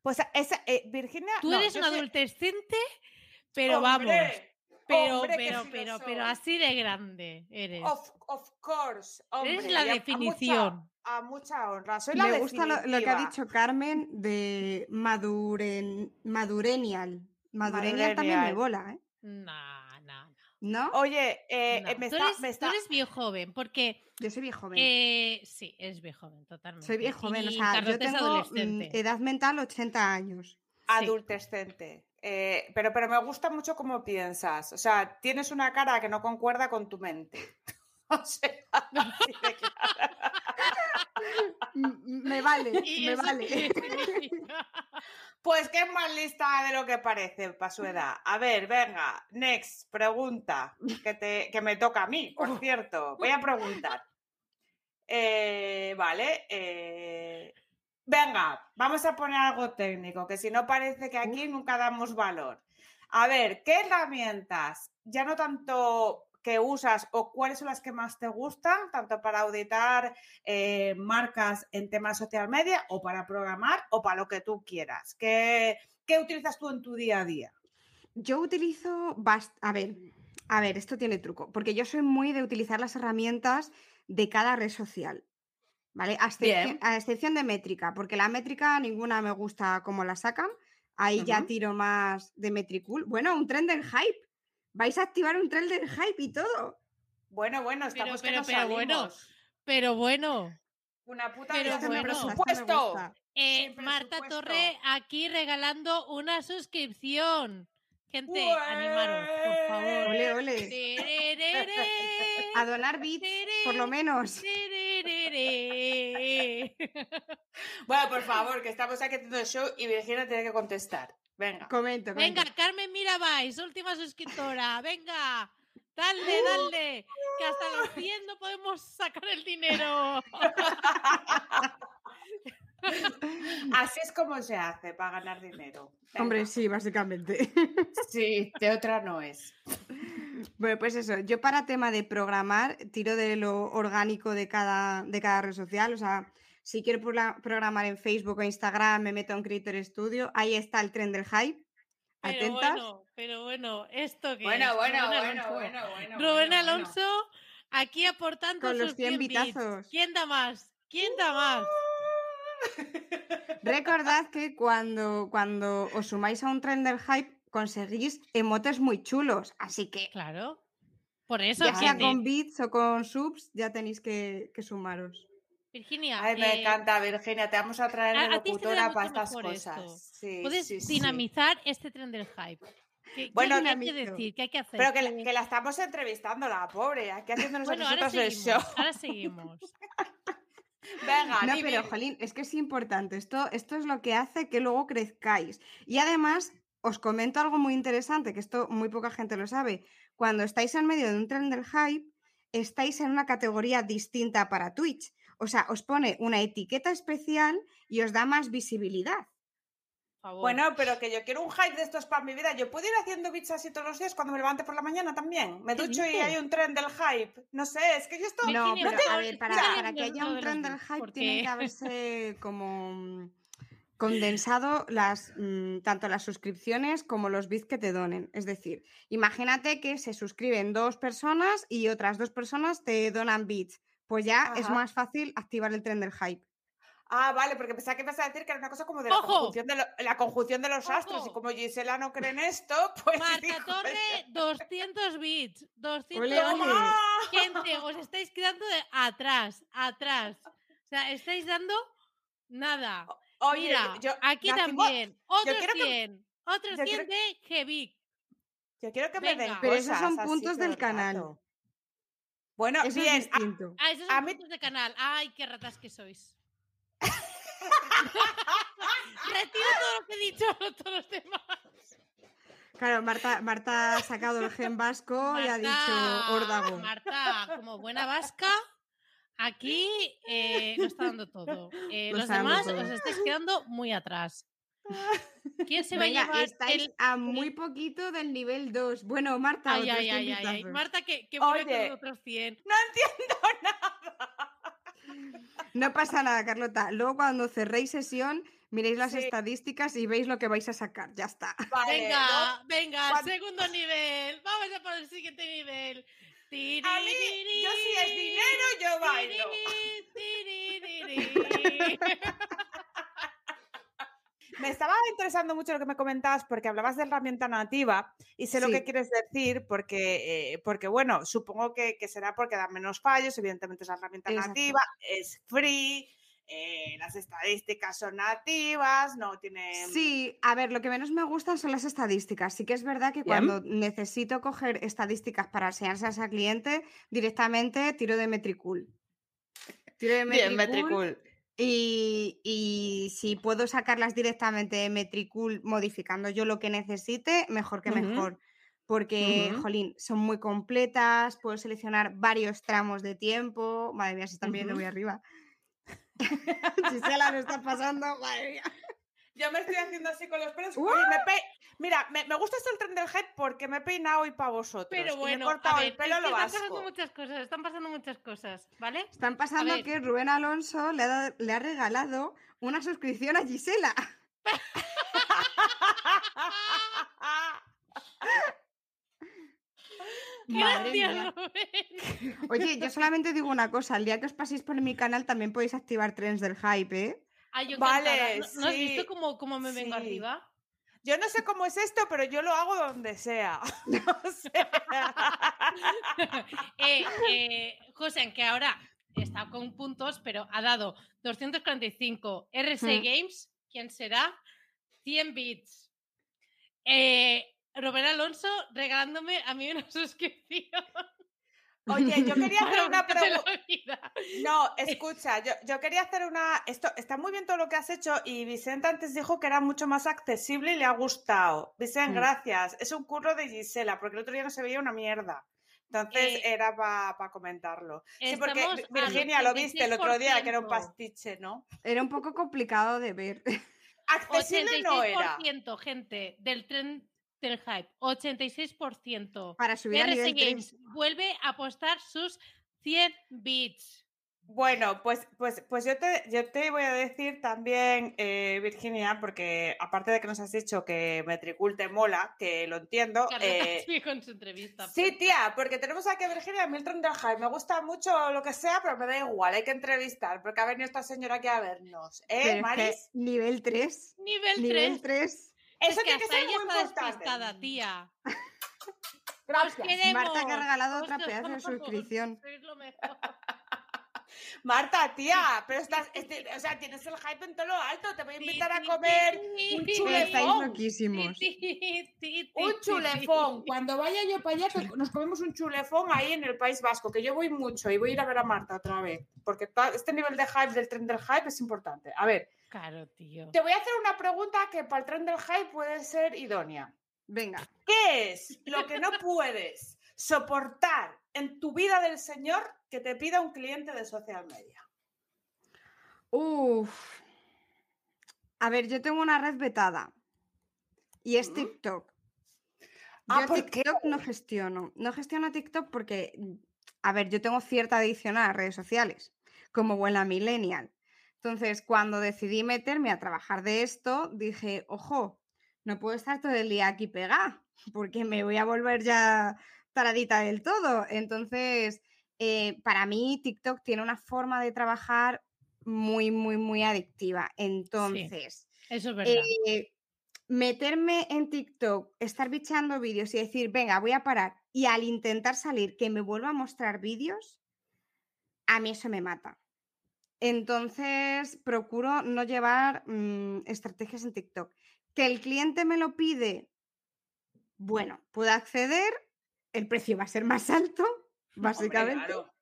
Pues esa, eh, Virginia. Tú no, eres yo un soy- adolescente, pero ¡Hombre! vamos. Pero, ¡Hombre, que pero, sí pero, pero así de grande eres. Of, of course. Eres hombre, la y a- a definición. mucha- A mucha, honra. Soy la Me gusta lo, lo que ha dicho Carmen de maduren, madurenial. Madurenial también me bola, ¿eh? No, no, no. ¿No? Oye, eh, no. eh, me tú, está, eres, me tú eres bien joven, porque Yo soy bien joven. eh, sí, eres bien joven, totalmente. soy bien joven, o sea, yo es tengo mm, edad mental 80 años. Sí. adultescente. Eh, pero, pero me gusta mucho cómo piensas. O sea, tienes una cara que no concuerda con tu mente. O sea, así de claro. M- Me vale, ¿Y me eso vale. qué significa? Pues que es más lista de lo que parece para su edad. A ver, venga, next, pregunta, que, te, que me toca a mí, por cierto. Voy a preguntar. Eh, vale, eh, venga, vamos a poner algo técnico, que si no parece que aquí nunca damos valor. A ver, ¿qué herramientas, ya no tanto que usas o cuáles son las que más te gustan, tanto para auditar eh, marcas en temas social media o para programar o para lo que tú quieras? ¿Qué, qué utilizas tú en tu día a día? Yo utilizo, bast- a ver, a ver, esto tiene truco, porque yo soy muy de utilizar las herramientas de cada red social, ¿vale? A excepción, Bien. a excepción de métrica, porque la métrica ninguna me gusta cómo la sacan, ahí ya tiro más de Metricool. Bueno, un trend hype, vais a activar un trend hype y todo. Bueno, bueno, Pero, estamos que pero, nos pero bueno. Pero bueno, Una puta pero vida sin bueno. Presupuesto. eh, Marta presupuesto. Torre aquí regalando una suscripción. Gente, animaros, por favor. Ole, ole. Tererere, A donar bits, por lo menos. tererere. Bueno, por favor, que estamos aquí haciendo el show y Virginia tiene que contestar. Venga. Comento, comento. Venga, Carmen Mirabais, última suscriptora. Venga, dale, dale. Que hasta los 100 no podemos sacar el dinero. Así es como se hace para ganar dinero. Venga. Hombre, sí, básicamente. Sí, de otra no es. Bueno, pues eso, yo para tema de programar tiro de lo orgánico de cada, de cada red social, o sea, si quiero programar en Facebook o Instagram, me meto en Creator Studio, ahí está el tren del hype. Pero Atentas. bueno, pero bueno, esto que Bueno, es bueno, Rubén bueno, bueno, bueno. Rubén bueno, bueno. Alonso aquí aportando Con los sus 100 100 bits. bitazos. ¿Quién da más? ¿Quién da más? Recordad que cuando, cuando os sumáis a un tren del hype, conseguís emotes muy chulos, así que Claro. Por eso, ya sea con bits o con subs, ya tenéis que, que sumaros. Virginia, Ay, me eh, encanta, Virginia. Te vamos a traer a- de locutora mucho para estas cosas. Sí, puedes sí, sí. dinamizar este tren del hype. ¿Qué, qué Bueno, hay que decir? ¿Qué hay que hacer? Pero que, la- ¿Qué- que la estamos entrevistando, la pobre, aquí haciéndonos Bueno, a ahora nosotros el show. seguimos, ahora seguimos. Venga, No, pero. Jolín, es que es importante. Esto, esto es lo que hace que luego crezcáis. Y además, os comento algo muy interesante, que esto muy poca gente lo sabe. Cuando estáis en medio de un tren del hype, estáis en una categoría distinta para Twitch. O sea, os pone una etiqueta especial y os da más visibilidad. Bueno, pero que yo quiero un hype de estos para mi vida. Yo puedo ir haciendo bits así todos los días cuando me levante por la mañana también. Me ¿Qué ducho y hay un tren del hype. No sé, es que yo estoy. No, Virginia, pero por a ver, para, que haya un tren del hype tiene que haberse como mm, condensado las mm, tanto las suscripciones como los bits que te donen. Es decir, imagínate que se suscriben dos personas y otras dos personas te donan bits. Pues ya es más fácil activar el tren del hype. Ah, vale, porque pensaba que ibas a decir que era una cosa como de la, conjunción de, lo- la conjunción de los astros. Y como Gisela no cree en esto, pues. Marta dijo, Torre, 200 bits. 200 Ole, ole. bits. Gente, os estáis quedando de atrás, atrás. O sea, estáis dando nada. Oye, Mira, yo, aquí nacimos- también. Otros quiero que- 100. Otros yo 100 quiero- de Gevic. Yo quiero que me den cosas. Pero esos son puntos del el canal. rato. Bueno, Eso bien. es distinto. Ah, esos A mí- de canal. Ay, qué ratas que sois. Retiro todo lo que he dicho, todos los demás. Claro, Marta, Marta ha sacado el gen vasco y ha dicho órdago. Marta, como buena vasca, aquí eh, lo está dando todo. Eh, Lo los demás todo. os estáis quedando muy atrás. ¿Quién se Venga, va a llevar estáis el... a muy poquito del nivel 2. Bueno, Marta, Ay, ay, 100 ay, ay. Marta, que, que Oye. con otros 100. No entiendo nada. No pasa nada, Carlota. Luego cuando cerréis sesión miréis las Sí. estadísticas y veis lo que vais a sacar. Ya está. Vale, Venga, ¿no? venga, segundo nivel. Vamos a por el siguiente nivel. A mí, yo si es dinero, yo bailo. Me estaba interesando mucho lo que me comentabas porque hablabas de herramienta nativa y sé lo que quieres decir porque, eh, porque bueno, supongo que, que será porque da menos fallos, evidentemente es la herramienta Exacto. nativa, es free, eh, las estadísticas son nativas, no tiene... Sí, a ver, lo que menos me gustan son las estadísticas. Sí que es verdad que Bien. cuando necesito coger estadísticas para enseñárselas al cliente, directamente tiro de Metricool. Tiro de Metricool y, y si puedo sacarlas directamente de Metricool modificando yo lo que necesite, mejor que mejor. Porque, jolín, son muy completas, puedo seleccionar varios tramos de tiempo. Madre mía, se están viendo Ujú. muy arriba. Gisela, lo está pasando, madre mía. Yo me estoy haciendo así con los pelos. ¡Uh! Oye, me pe- Mira, me, me gusta esto el tren del head porque me he peinado hoy para vosotros. Pero y bueno, me he cortado a ver, el pelo es que lo están pasando muchas cosas, están pasando muchas cosas, ¿vale? Están pasando que Rubén Alonso le ha, le ha regalado una suscripción a Gisela. Gracias. Rubén. Oye, yo solamente digo una cosa, el día que os paséis por mi canal también podéis activar trens del hype, ¿eh? Ah, yo Vale, encantada. ¿No, no has visto cómo, cómo me vengo sí. arriba? Yo no sé cómo es esto, pero yo lo hago donde sea. O sea, eh, eh, José, que ahora está con puntos, pero ha dado 245 RC Hmm. Games, ¿quién será? 100 bits. Eh, Rubén Alonso regalándome a mí una suscripción. Oye, yo quería hacer una pregunta. No, escucha, yo, yo quería hacer una. Esto está muy bien todo lo que has hecho y Vicente antes dijo que era mucho más accesible y le ha gustado. Vicente, Mm. gracias. Es un curro de Gisela, porque el otro día no se veía una mierda. Entonces Eh, era para comentarlo. Sí, porque Virginia lo viste el otro día, que era un 86%. pastiche, ¿no? Era un poco complicado de ver. Accesible no era. 86% gente del tren del hype. 86%. Para subir a RC nivel 3. Games vuelve a apostar sus 100 bits. Bueno, pues, pues, pues yo, te, yo te voy a decir también, eh, Virginia, porque aparte de que nos has dicho que Metricool te mola, que lo entiendo. Eh, con su entrevista. Sí, tía, porque tenemos aquí a Virginia Milton del Hype. Me gusta mucho lo que sea, pero me da igual, hay que entrevistar, porque ha venido esta señora aquí a vernos. ¿Eh, Pero es que Maris? nivel 3. Nivel 3. Nivel 3. Eso es que tiene que hasta ser ella muy está importante. despistada, tía. Gracias. Marta que ha regalado otra pedazo de suscripción. Marta, tía, pero estás, este, o sea, tienes el hype en todo lo alto. Te voy a invitar a comer un chulefón. loquísimos. Un chulefón. Cuando vaya yo para allá, nos comemos un chulefón ahí en el País Vasco, que yo voy mucho y voy a ir a ver a Marta otra vez, porque este nivel de hype del tren del hype es importante. A ver, Claro, tío. te voy a hacer una pregunta que para el tren del hype puede ser idónea. Venga. ¿Qué es lo que no puedes soportar en tu vida del señor que te pida un cliente de social media? Uf. A ver, yo tengo una red vetada. Y es Mm. TikTok. Ah, Yo ¿por qué? TikTok no gestiono. No gestiono TikTok porque, a ver, yo tengo cierta adicción a las redes sociales, como buena millennial. Entonces, cuando decidí meterme a trabajar de esto, dije, ojo, no puedo estar todo el día aquí pegada, porque me voy a volver ya taradita del todo. Entonces, eh, para mí, TikTok tiene una forma de trabajar muy, muy, muy adictiva. Entonces, Eso es verdad. eh, meterme en TikTok, estar bicheando vídeos y decir, venga, voy a parar, y al intentar salir que me vuelva a mostrar vídeos, a mí eso me mata. Entonces, procuro no llevar mm, estrategias en TikTok. Que el cliente me lo pide, bueno, puedo acceder, el precio va a ser más alto, básicamente, claro.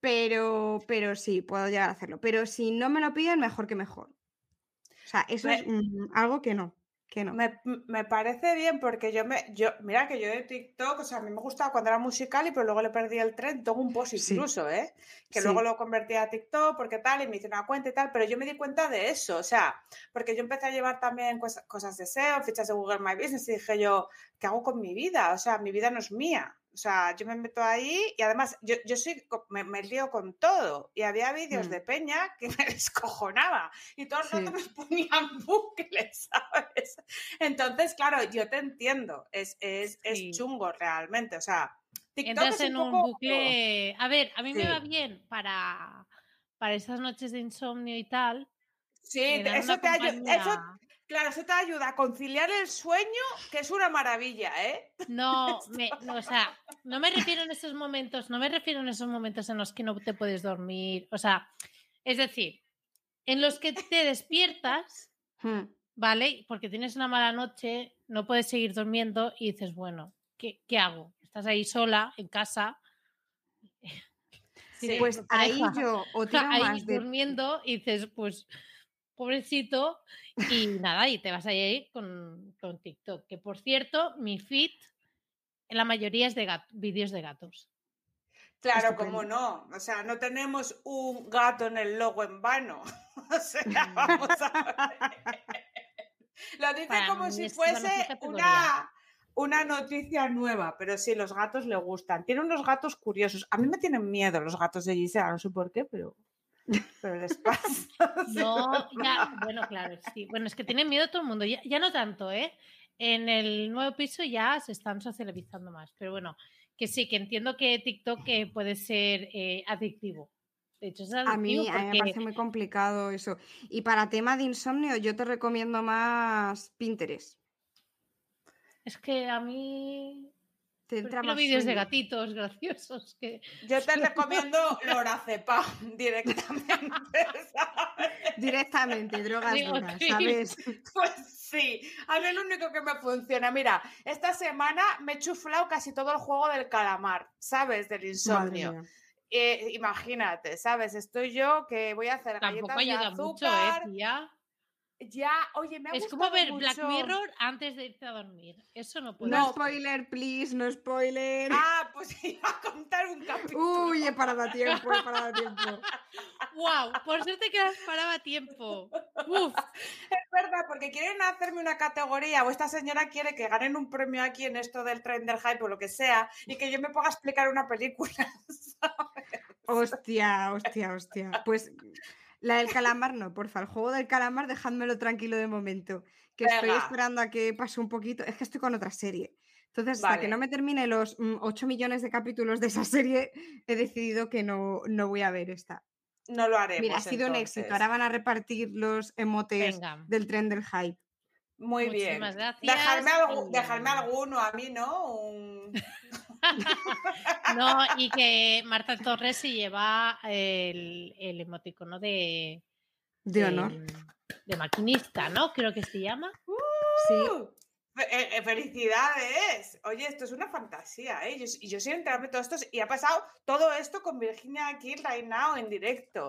pero, pero sí, puedo llegar a hacerlo. Pero si no me lo piden, mejor que mejor. O sea, eso es mm, algo que no, que no. Me, me parece bien porque yo me, yo, mira que yo de TikTok, o sea, a mí me gustaba cuando era musical y pero luego le perdí el tren, tengo un post Sí. incluso, ¿eh? Que Sí. luego lo convertí a TikTok porque tal, y me hice una cuenta y tal, pero yo me di cuenta de eso, o sea, porque yo empecé a llevar también cosas, cosas de SEO, fichas de Google My Business y dije yo, ¿qué hago con mi vida? O sea, mi vida no es mía. O sea, yo me meto ahí y además yo, yo soy, me, me, lío con todo. Y había vídeos Mm. de Peña que me descojonaba y todo el Sí. rato me ponían bucles, ¿sabes? Entonces, claro, yo te entiendo, es, es, Sí. es chungo realmente. O sea, TikTok Entras un en un bucle. A ver, a mí me va bien para, para esas noches de insomnio y tal. Sí, dan eso te ayuda. Eso, claro, eso te ayuda a conciliar el sueño, que es una maravilla, ¿eh? No, me, no, o sea, no me refiero en esos momentos, no me refiero en esos momentos en los que no te puedes dormir. O sea, es decir, en los que te despiertas, Hmm. ¿vale? Porque tienes una mala noche, no puedes seguir durmiendo y dices, bueno, ¿qué, qué hago? Estás ahí sola, en casa. Sí, Pues ahí yo o tiro ahí más de durmiendo y dices, pues, pobrecito, y nada, y te vas ahí con, con TikTok. Que por cierto, mi feed, la mayoría es de vídeos de gatos. Claro, como no. O sea, no tenemos un gato en el logo en vano. O sea, vamos a ver. Lo dice Para como si fuese una, una noticia nueva, pero sí, los gatos le gustan. Tiene unos gatos curiosos. A mí me tienen miedo los gatos de Gisela, no sé por qué, pero, pero les pasa. No, ya, bueno, claro, sí. Bueno, es que tiene miedo todo el mundo. Ya, ya no tanto, ¿eh? En el nuevo piso ya se están socializando más. Pero bueno, que sí, que entiendo que TikTok puede ser eh, adictivo. De hecho, es adictivo A mí, a mí me porque parece muy complicado eso. Y para tema de insomnio, yo te recomiendo más Pinterest. es que a mí Te entra más vídeos de gatitos graciosos que Yo te recomiendo Lorazepam directamente, ¿sabes? Directamente, drogas Digo, duras, sí. ¿sabes? Pues sí, a mí lo único que me funciona. Mira, esta semana me he chuflado casi todo el juego del calamar, ¿sabes? Del insomnio. Eh, imagínate, ¿sabes? Estoy yo que voy a hacer tampoco galletas de ayuda mucho, ¿eh, azúcar. tía? Ya, oye, me ha Es gustado como ver Black. Mirror antes de irte a dormir. Eso no puede No No. spoiler, please, no spoiler. Ah, pues iba a contar un capítulo. Uy, he parado a tiempo, he parado a tiempo. ¡Wow! Por suerte que las paraba a tiempo. ¡Uf! Es verdad, porque quieren hacerme una categoría o esta señora quiere que ganen un premio aquí en esto del tren del hype o lo que sea y que yo me ponga a explicar una película. Hostia, hostia, hostia. Pues la del calamar no, porfa. El juego del calamar, dejádmelo tranquilo de momento. Que estoy esperando a que pase un poquito. Es que estoy con otra serie. Entonces, hasta que no me termine los 8 millones de capítulos de esa serie, he decidido que no, no voy a ver esta. No lo haremos. Mira, ha sido un éxito. Ahora van a repartir los emotes Venga. del tren del hype. Muy bien. Muchísimas gracias. Dejarme, dejarme alguno a mí, ¿no? Un- No, y que Marta Torres se lleva el, el emoticono de, De honor. de maquinista, ¿no? Creo que se llama. Sí. ¡Uh! Fe- eh, eh, ¡Felicidades! Oye, esto es una fantasía, ¿eh? Yo, y yo sin enterarme de todo esto y ha pasado todo esto con Virginia aquí right now en directo.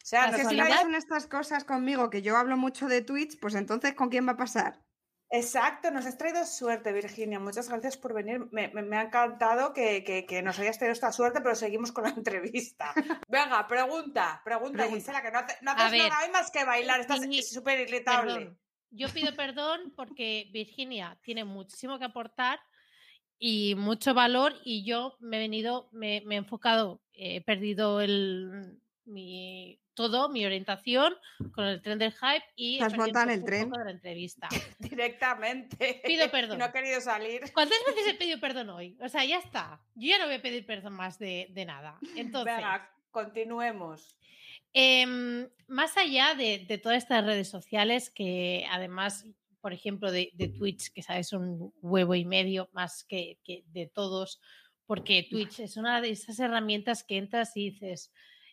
O sea, ha si pasan estas cosas conmigo, que yo hablo mucho de Twitch, pues entonces ¿con quién va a pasar? Exacto, nos has traído suerte, Virginia. Muchas gracias por venir. Me, me- me ha encantado que, que- que nos hayas traído esta suerte, pero seguimos con la entrevista. Venga, pregunta, pregunta, Pregunta. Gisela, que no, hace- no haces ver, nada hoy más que bailar. Estás súper irritable. Yo pido perdón porque Virginia tiene muchísimo que aportar y mucho valor y yo me he venido, me, me he enfocado, he perdido el, mi, todo, mi orientación con el tren del hype y has montado en el tren. de la entrevista. Directamente. Pido perdón. No he querido salir. ¿Cuántas veces he pedido perdón hoy? O sea, ya está. Yo ya no voy a pedir perdón más de, de nada. Entonces, Venga, continuemos. Em, más allá de, de todas estas redes sociales, que además, por ejemplo, de, de Twitch, que sabes un huevo y medio más que, que de todos, porque Twitch es una de esas herramientas que entras y dices,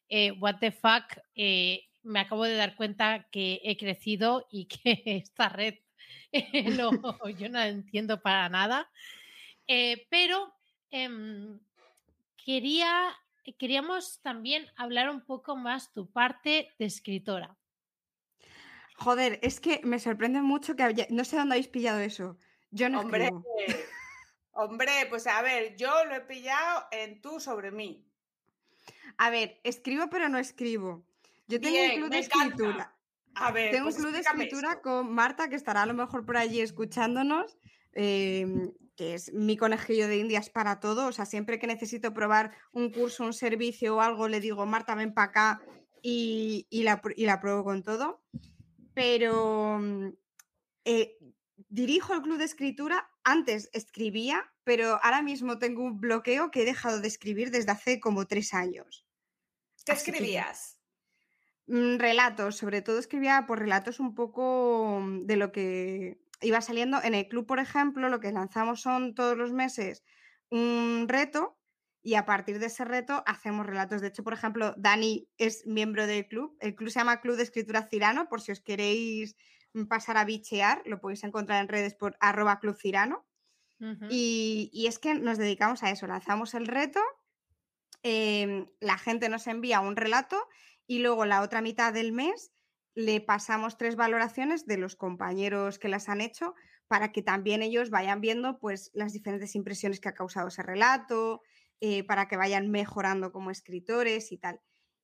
eh, what the fuck, eh, me acabo de dar cuenta que he crecido y que esta red eh, no, yo no la entiendo para nada. Eh, pero em, quería, queríamos también hablar un poco más tu parte de escritora. Joder, es que me sorprende mucho que haya- no sé dónde habéis pillado eso. Yo no Hombre, escribo. hombre, pues a ver, yo lo he pillado en tú sobre mí. A ver, escribo pero no escribo. Yo tengo Bien, un club de encanta. escritura. A ver, Tengo pues un club de escritura esto. con Marta, que estará a lo mejor por allí escuchándonos. em, que es mi conejillo de indias para todo. O sea, siempre que necesito probar un curso, un servicio o algo, le digo, Marta, ven para acá y, la, y la pruebo con todo. Pero mm, eh, dirijo el club de escritura. Antes escribía, pero ahora mismo tengo un bloqueo que he dejado de escribir desde hace como tres años. ¿Qué escribías? Mm, relatos, sobre todo escribía por relatos un poco mm, de lo que iba saliendo. En el club, por ejemplo, lo que lanzamos son todos los meses un reto y a partir de ese reto hacemos relatos. De hecho, por ejemplo, Dani es miembro del club. El club se llama Club de Escritura Cirano, por si os queréis pasar a bichear, lo podéis encontrar en redes por arroba club cirano. y, y, es que nos dedicamos a eso, lanzamos el reto, em, la gente nos envía un relato y luego la otra mitad del mes le pasamos tres valoraciones de los compañeros que las han hecho para que también ellos vayan viendo pues las diferentes impresiones que ha causado ese relato, eh, para que vayan mejorando como escritores y tal.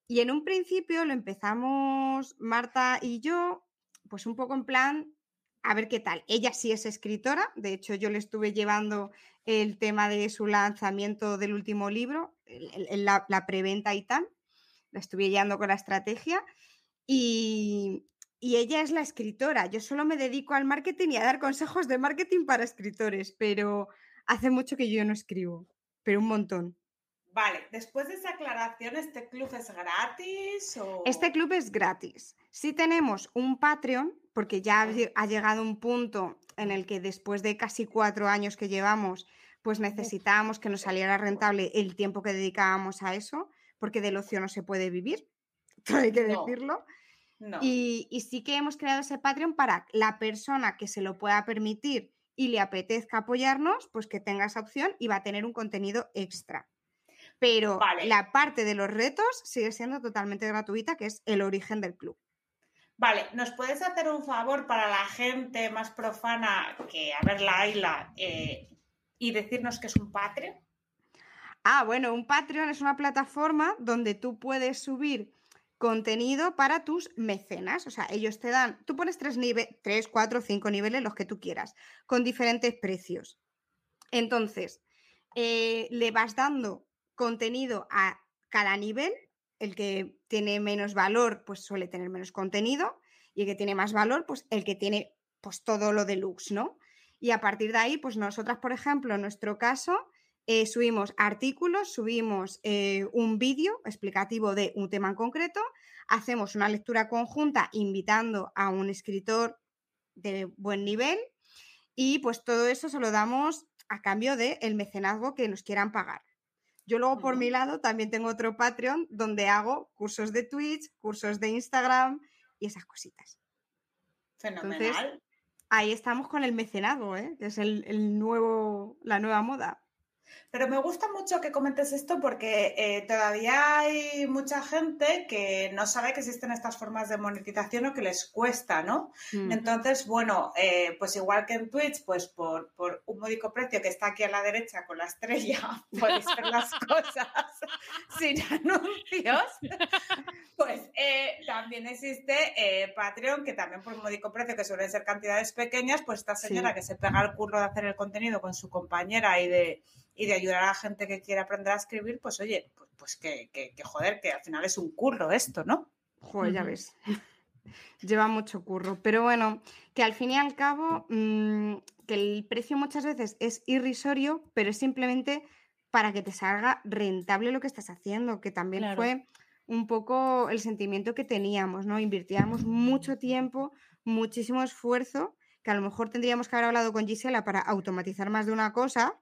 Y en un principio lo empezamos Marta y yo, pues un poco en plan, a ver qué tal. Ella sí es escritora, de hecho yo le estuve llevando el tema de su lanzamiento del último libro, la, la preventa y tal la estuve guiando con la estrategia y, ella es la escritora. Yo solo me dedico al marketing y a dar consejos de marketing para escritores, pero hace mucho que yo no escribo, pero un montón. Vale, después de esa aclaración, ¿este club es gratis? O... Este club es gratis. Si tenemos un Patreon, porque ya ha llegado un punto en el que después de casi cuatro años que llevamos, pues necesitábamos que nos saliera rentable el tiempo que dedicábamos a eso porque del ocio no se puede vivir, hay que decirlo. Y, sí que hemos creado ese Patreon para la persona que se lo pueda permitir y le apetezca apoyarnos, pues que tenga esa opción y va a tener un contenido extra. Pero la parte de los retos sigue siendo totalmente gratuita, que es el origen del club. Vale, ¿nos puedes hacer un favor para la gente más profana que a ver la Aila eh, y decirnos que es un Patreon? Ah, bueno, un Patreon es una plataforma donde tú puedes subir contenido para tus mecenas. O sea, ellos te dan, tú pones tres, niveles, tres, cuatro, cinco niveles, los que tú quieras, con diferentes precios. Entonces, eh, le vas dando contenido a cada nivel. El que tiene menos valor, pues suele tener menos contenido. Y el que tiene más valor, pues el que tiene pues todo lo deluxe, ¿no? Y a partir de ahí, pues nosotras, por ejemplo, en nuestro caso, eh, subimos artículos, subimos eh, un vídeo explicativo de un tema en concreto, hacemos una lectura conjunta invitando a un escritor de buen nivel y pues todo eso se lo damos a cambio del el mecenazgo que nos quieran pagar. Yo luego por mi lado también tengo otro Patreon donde hago cursos de Twitch, cursos de Instagram y esas cositas. Fenomenal. Ahí estamos con el mecenazgo, ¿eh? que es el nuevo, la nueva moda. Pero me gusta mucho que comentes esto porque eh, todavía hay mucha gente que no sabe que existen estas formas de monetización o que les cuesta, ¿no? Mm. Entonces, bueno, eh, pues igual que en Twitch, pues por, un módico precio que está aquí a la derecha con la estrella, podéis ver las cosas sin anuncios, pues eh, también existe Patreon, que también por un módico precio, que suelen ser cantidades pequeñas, pues esta señora que se pega el curro de hacer el contenido con su compañera y de y de ayudar a la gente que quiere aprender a escribir, pues oye, pues, pues que, que, joder, que al final es un curro esto, ¿no? Joder, ya ves. Lleva mucho curro. Pero bueno, que al fin y al cabo, mm, que el precio muchas veces es irrisorio, pero es simplemente para que te salga rentable lo que estás haciendo, que también fue un poco el sentimiento que teníamos, ¿no? Invirtíamos mucho tiempo, muchísimo esfuerzo, que a lo mejor tendríamos que haber hablado con Gisela para automatizar más de una cosa,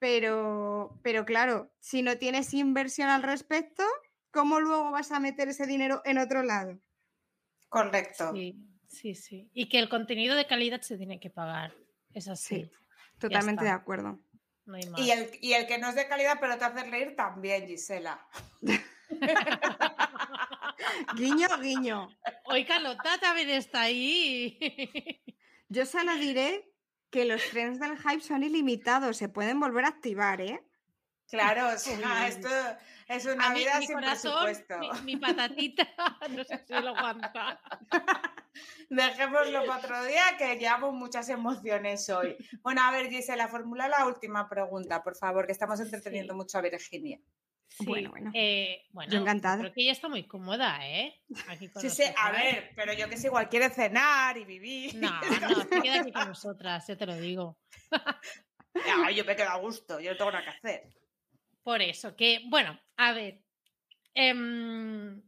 pero, pero claro, si no tienes inversión al respecto, ¿cómo luego vas a meter ese dinero en otro lado? Correcto. Sí, sí, sí. Y que el contenido de calidad se tiene que pagar. Es así. Sí, totalmente de acuerdo. Y, el, y el que no es de calidad pero te hace reír también, Gisela. guiño, guiño. Hoy Carlota también está ahí. Yo se lo diré que los trenes del hype son ilimitados, se pueden volver a activar, ¿eh? Claro, esto es una vida sin presupuesto. Mi, patatita, no sé si lo aguanta. Dejémoslo para otro día, que llevamos muchas emociones hoy. Bueno, a ver, Gisela, formula la última pregunta, por favor, que estamos entreteniendo mucho a Virginia. Sí, Bueno, bueno. eh, bueno, Yo encantada. Creo que ella está muy cómoda, ¿eh? Aquí con Sí, sí, a ver, pero yo que sé, igual quiere cenar y vivir. No, no, se queda aquí con nosotras, yo te lo digo. Ay, yo me quedo a gusto, yo no tengo nada que hacer. Por eso, que, bueno, a ver. em,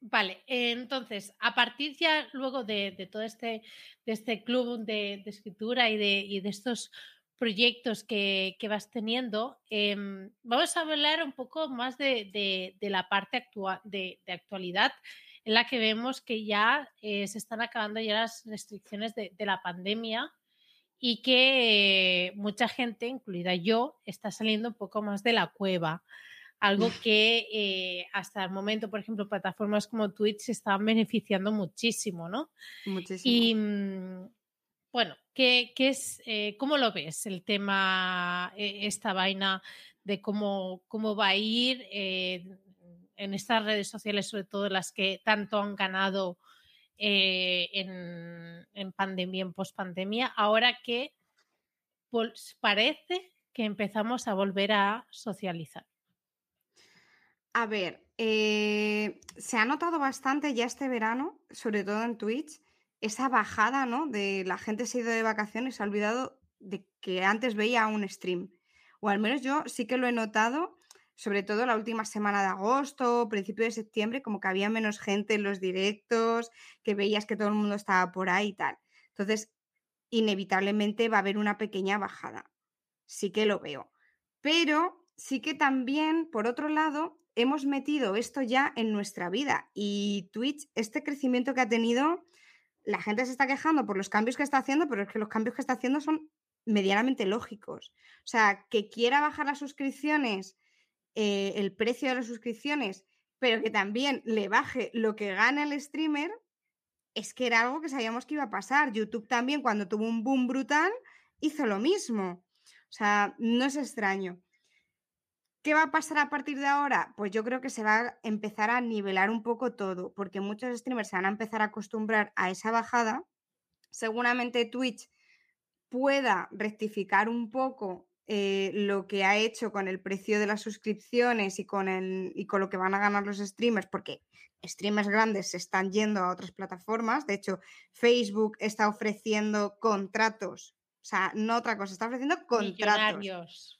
vale, entonces, a partir ya luego de, de todo este, de este club de, de escritura y de, y de estos proyectos que, que vas teniendo, em, vamos a hablar un poco más de, de- de la parte actua- de, de actualidad en la que vemos que ya eh, se están acabando ya las restricciones de, la pandemia y que eh, mucha gente, incluida yo, está saliendo un poco más de la cueva. Algo que eh, hasta el momento, por ejemplo, plataformas como Twitch se están beneficiando muchísimo, ¿no? Muchísimo. Y mm, bueno, ¿qué, es, eh, ¿cómo lo ves el tema, eh, esta vaina de cómo, cómo va a ir eh, en estas redes sociales, sobre todo las que tanto han ganado en, en pandemia, en pospandemia, ahora que pues, parece que empezamos a volver a socializar? A ver, se ha notado bastante ya este verano, sobre todo en Twitch, esa bajada, ¿no? De la gente se ha ido de vacaciones, se ha olvidado de que antes veía un stream. O al menos yo sí que lo he notado, sobre todo la última semana de agosto, principio de septiembre, como que había menos gente en los directos, que veías que todo el mundo estaba por ahí y tal. Entonces, inevitablemente va a haber una pequeña bajada. Sí que lo veo. Pero sí que también, por otro lado, hemos metido esto ya en nuestra vida y Twitch, este crecimiento que ha tenido, la gente se está quejando por los cambios que está haciendo, pero es que los cambios que está haciendo son medianamente lógicos. O sea, que quiera bajar las suscripciones, eh, el precio de las suscripciones, pero que también le baje lo que gana el streamer, es que era algo que sabíamos que iba a pasar. YouTube también, cuando tuvo un boom brutal, hizo lo mismo. O sea, no es extraño. ¿Qué va a pasar a partir de ahora? Pues yo creo que se va a empezar a nivelar un poco todo, porque muchos streamers se van a empezar a acostumbrar a esa bajada. Seguramente Twitch pueda rectificar un poco eh, lo que ha hecho con el precio de las suscripciones y con, el, y con lo que van a ganar los streamers, porque streamers grandes se están yendo a otras plataformas. De hecho, Facebook está ofreciendo contratos, o sea, no otra cosa, está ofreciendo contratos.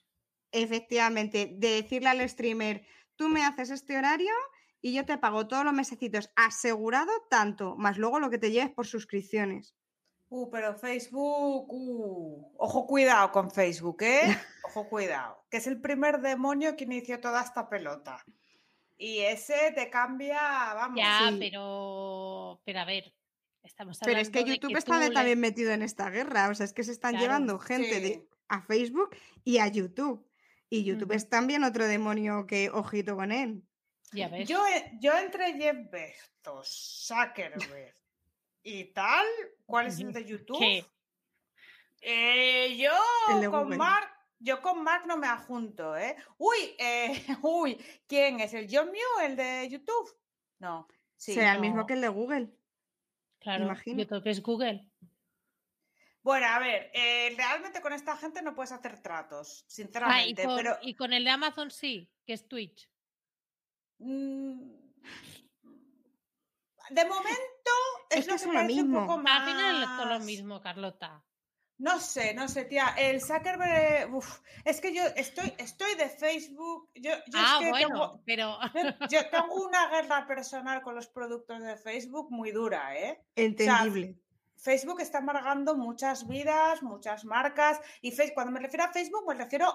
Efectivamente, de decirle al streamer, tú me haces este horario y yo te pago todos los mesecitos asegurado tanto, más luego lo que te lleves por suscripciones. Uh, pero Facebook, uh, ojo cuidado con Facebook, ¿eh? Ojo cuidado, que es el primer demonio que inició toda esta pelota. Y ese te cambia, vamos. Ya, sí. pero, pero a ver, estamos Pero es que hablando YouTube que está le- también metido en esta guerra, o sea, es que se están Claro, llevando gente de, a Facebook y a YouTube. Y YouTube es también otro demonio que ojito con él. Ya ves. Yo, yo entre Jeff Bezos, Zuckerberg y tal, ¿cuál es el de YouTube? ¿Qué? Eh, yo El de con. Mark, yo con Mark no me adjunto, ¿eh? Uy, eh, uy, ¿quién es? ¿El John Mew, el de YouTube? No, sí. Será el mismo que el de Google. Claro, imagino. YouTube es Google. Bueno, a ver, eh, realmente con esta gente no puedes hacer tratos, Ah, y, sinceramente, con, pero y con el de Amazon sí, que es Twitch. mm, de momento es, Es lo que que son lo parece un mismo. poco más. Al final es todo lo mismo, Carlota. No sé, no sé, tía. El Zuckerberg, uf, es que yo estoy, estoy de Facebook. Yo, yo ah, es que bueno, tengo, pero yo- yo tengo una guerra personal con los productos de Facebook muy dura, ¿eh? Entendible. Facebook está amargando muchas vidas, muchas marcas. Y Face- cuando me refiero a Facebook, me refiero,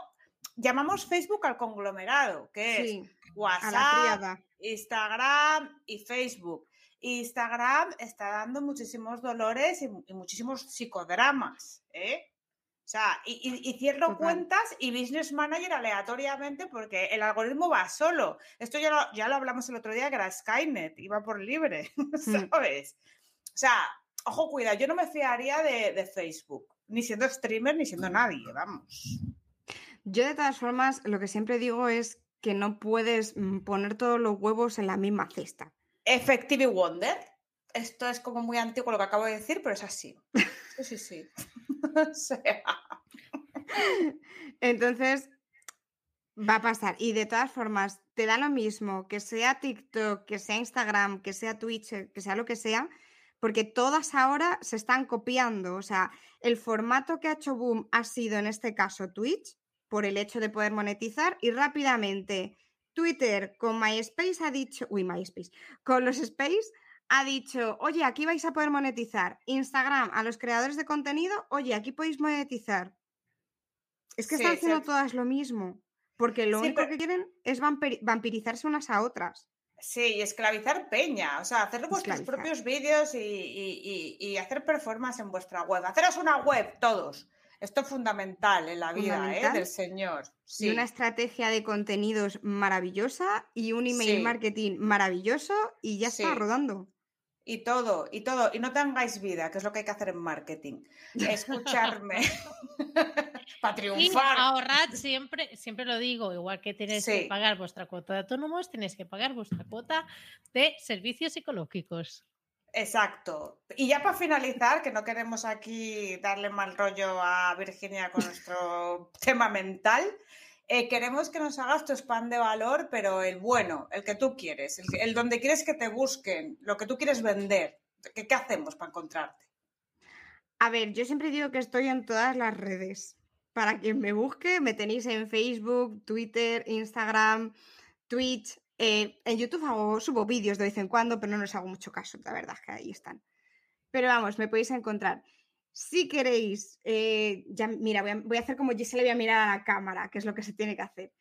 llamamos Facebook al conglomerado, que es Sí, WhatsApp. Instagram y Facebook. Instagram está dando muchísimos dolores y, mu- y muchísimos psicodramas, ¿eh? O sea, y, y- y cierro Total. cuentas y business manager aleatoriamente porque el algoritmo va solo. Esto ya lo, ya lo hablamos el otro día, que era Skynet, iba por libre, ¿sabes? O sea, ojo, cuidado, yo no me fiaría de, de Facebook, ni siendo streamer, ni siendo nadie, vamos. Yo de todas formas, lo que siempre digo es que no puedes mm, poner todos los huevos en la misma cesta. Effective Wonder, esto es como muy antiguo lo que acabo de decir, pero es así. Sí, sí, sí. o sea, Entonces, va a pasar. Y de todas formas, te da lo mismo que sea TikTok, que sea Instagram, que sea Twitch, que sea lo que sea, porque todas ahora se están copiando. O sea, el formato que ha hecho Boom ha sido en este caso Twitch, por el hecho de poder monetizar, y rápidamente Twitter con MySpace ha dicho, uy, MySpace, con los Space ha dicho, oye, aquí vais a poder monetizar. Instagram a los creadores de contenido, oye, aquí podéis monetizar. Es que Sí, están haciendo sí. todas lo mismo, porque lo Sí, único pero- que quieren es vampiri- vampirizarse unas a otras. Sí, y esclavizar peña, o sea, hacer vuestros Esclavizar. propios vídeos y, y- y- y hacer performance en vuestra web. Haceros una web, todos. Esto es fundamental en la vida ¿eh? Del señor. Sí. Y una estrategia de contenidos maravillosa y un email Sí. marketing maravilloso y ya está Sí. rodando. Y todo, y todo. Y no tengáis vida, que es lo que hay que hacer en marketing. Escucharme. Para Y triunfar. ahorrad siempre, siempre lo digo, igual que tenéis Sí. que pagar vuestra cuota de autónomos, tenéis que pagar vuestra cuota de servicios ecológicos. Exacto. Y ya para finalizar, que no queremos aquí darle mal rollo a Virginia con nuestro tema mental, eh, queremos que nos hagas tu spam de valor, pero el bueno, el que tú quieres, el, donde quieres que te busquen, lo que tú quieres vender. ¿Qué, qué hacemos para encontrarte? A ver, yo siempre digo que estoy en todas las redes. Para quien me busque, me tenéis en Facebook, Twitter, Instagram, Twitch. eh, en YouTube hago, subo vídeos de vez en cuando, pero no les hago mucho caso, la verdad es que ahí están. Pero vamos, me podéis encontrar. Si queréis, eh, ya, mira, voy a, voy a hacer como Giselle, voy a mirar a la cámara, que es lo que se tiene que hacer.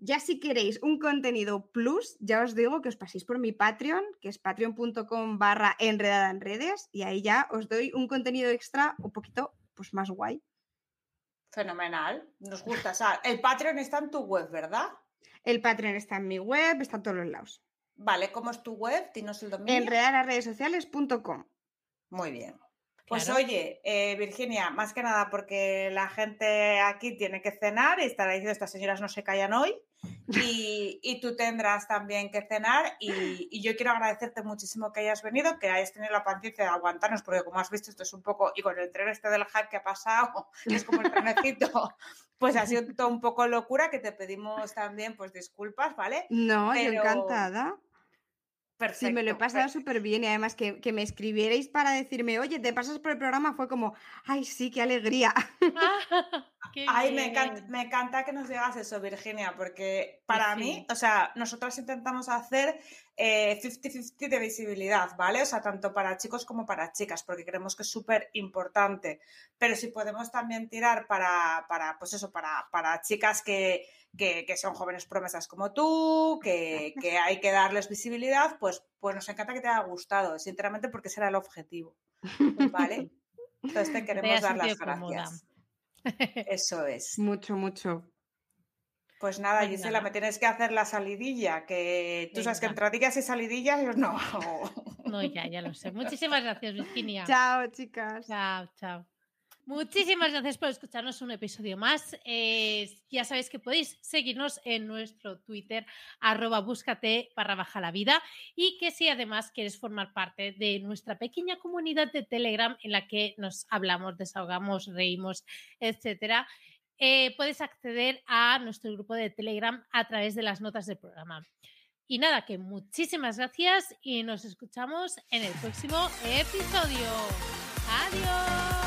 Ya si queréis un contenido plus, ya os digo que os paséis por mi Patreon, que es patreon.com barra enredada en redes, y ahí ya os doy un contenido extra un poquito pues más guay. Fenomenal, nos gusta. O sea, el Patreon está en tu web, ¿verdad? El Patreon está en mi web, está en todos los lados. Vale, ¿cómo es tu web? Dinos el dominio. Enredalasredesociales.com. Muy bien. Pues Claro. oye, eh, Virginia, más que nada porque la gente aquí tiene que cenar y estará diciendo estas señoras no se callan hoy y, y tú tendrás también que cenar y, y yo quiero agradecerte muchísimo que hayas venido, que hayas tenido la paciencia de aguantarnos porque como has visto esto es un poco, y con el tren este del hype que ha pasado, es como el trenecito, pues ha sido todo un poco locura que te pedimos también pues disculpas, ¿vale? No, yo encantada. Perfecto. Sí, me lo he pasado per- súper bien y además que, que me escribierais para decirme, oye, te pasas por el programa, fue como, ay, sí, qué alegría. Qué Ay, me encanta, me encanta que nos digas eso, Virginia, porque para sí. mí, o sea, nosotras intentamos hacer eh, 50-50 de visibilidad, ¿vale? O sea, tanto para chicos como para chicas, porque creemos que es súper importante. Pero si podemos también tirar para, para pues eso, para, para chicas que, que, que son jóvenes promesas como tú, que, que hay que darles visibilidad, pues, pues nos encanta que te haya gustado, sinceramente, porque ese era el objetivo, ¿vale? Entonces te queremos dar las cómoda. gracias. Eso es. mucho, mucho. Pues nada, Pues Gisela, me tienes que hacer la salidilla, que tú sabes que entradillas y salidillas, yo no. No, ya, ya lo sé. Muchísimas gracias, Virginia. Chao, chicas. Chao, chao. Muchísimas gracias por escucharnos un episodio más. Eh, ya sabéis que podéis seguirnos en nuestro Twitter, arroba búscate barra baja la vida, y que si además quieres formar parte de nuestra pequeña comunidad de Telegram en la que nos hablamos, desahogamos, reímos, etcétera, eh, puedes acceder a nuestro grupo de Telegram a través de las notas del programa. Y nada, que muchísimas gracias y nos escuchamos en el próximo episodio. Adiós.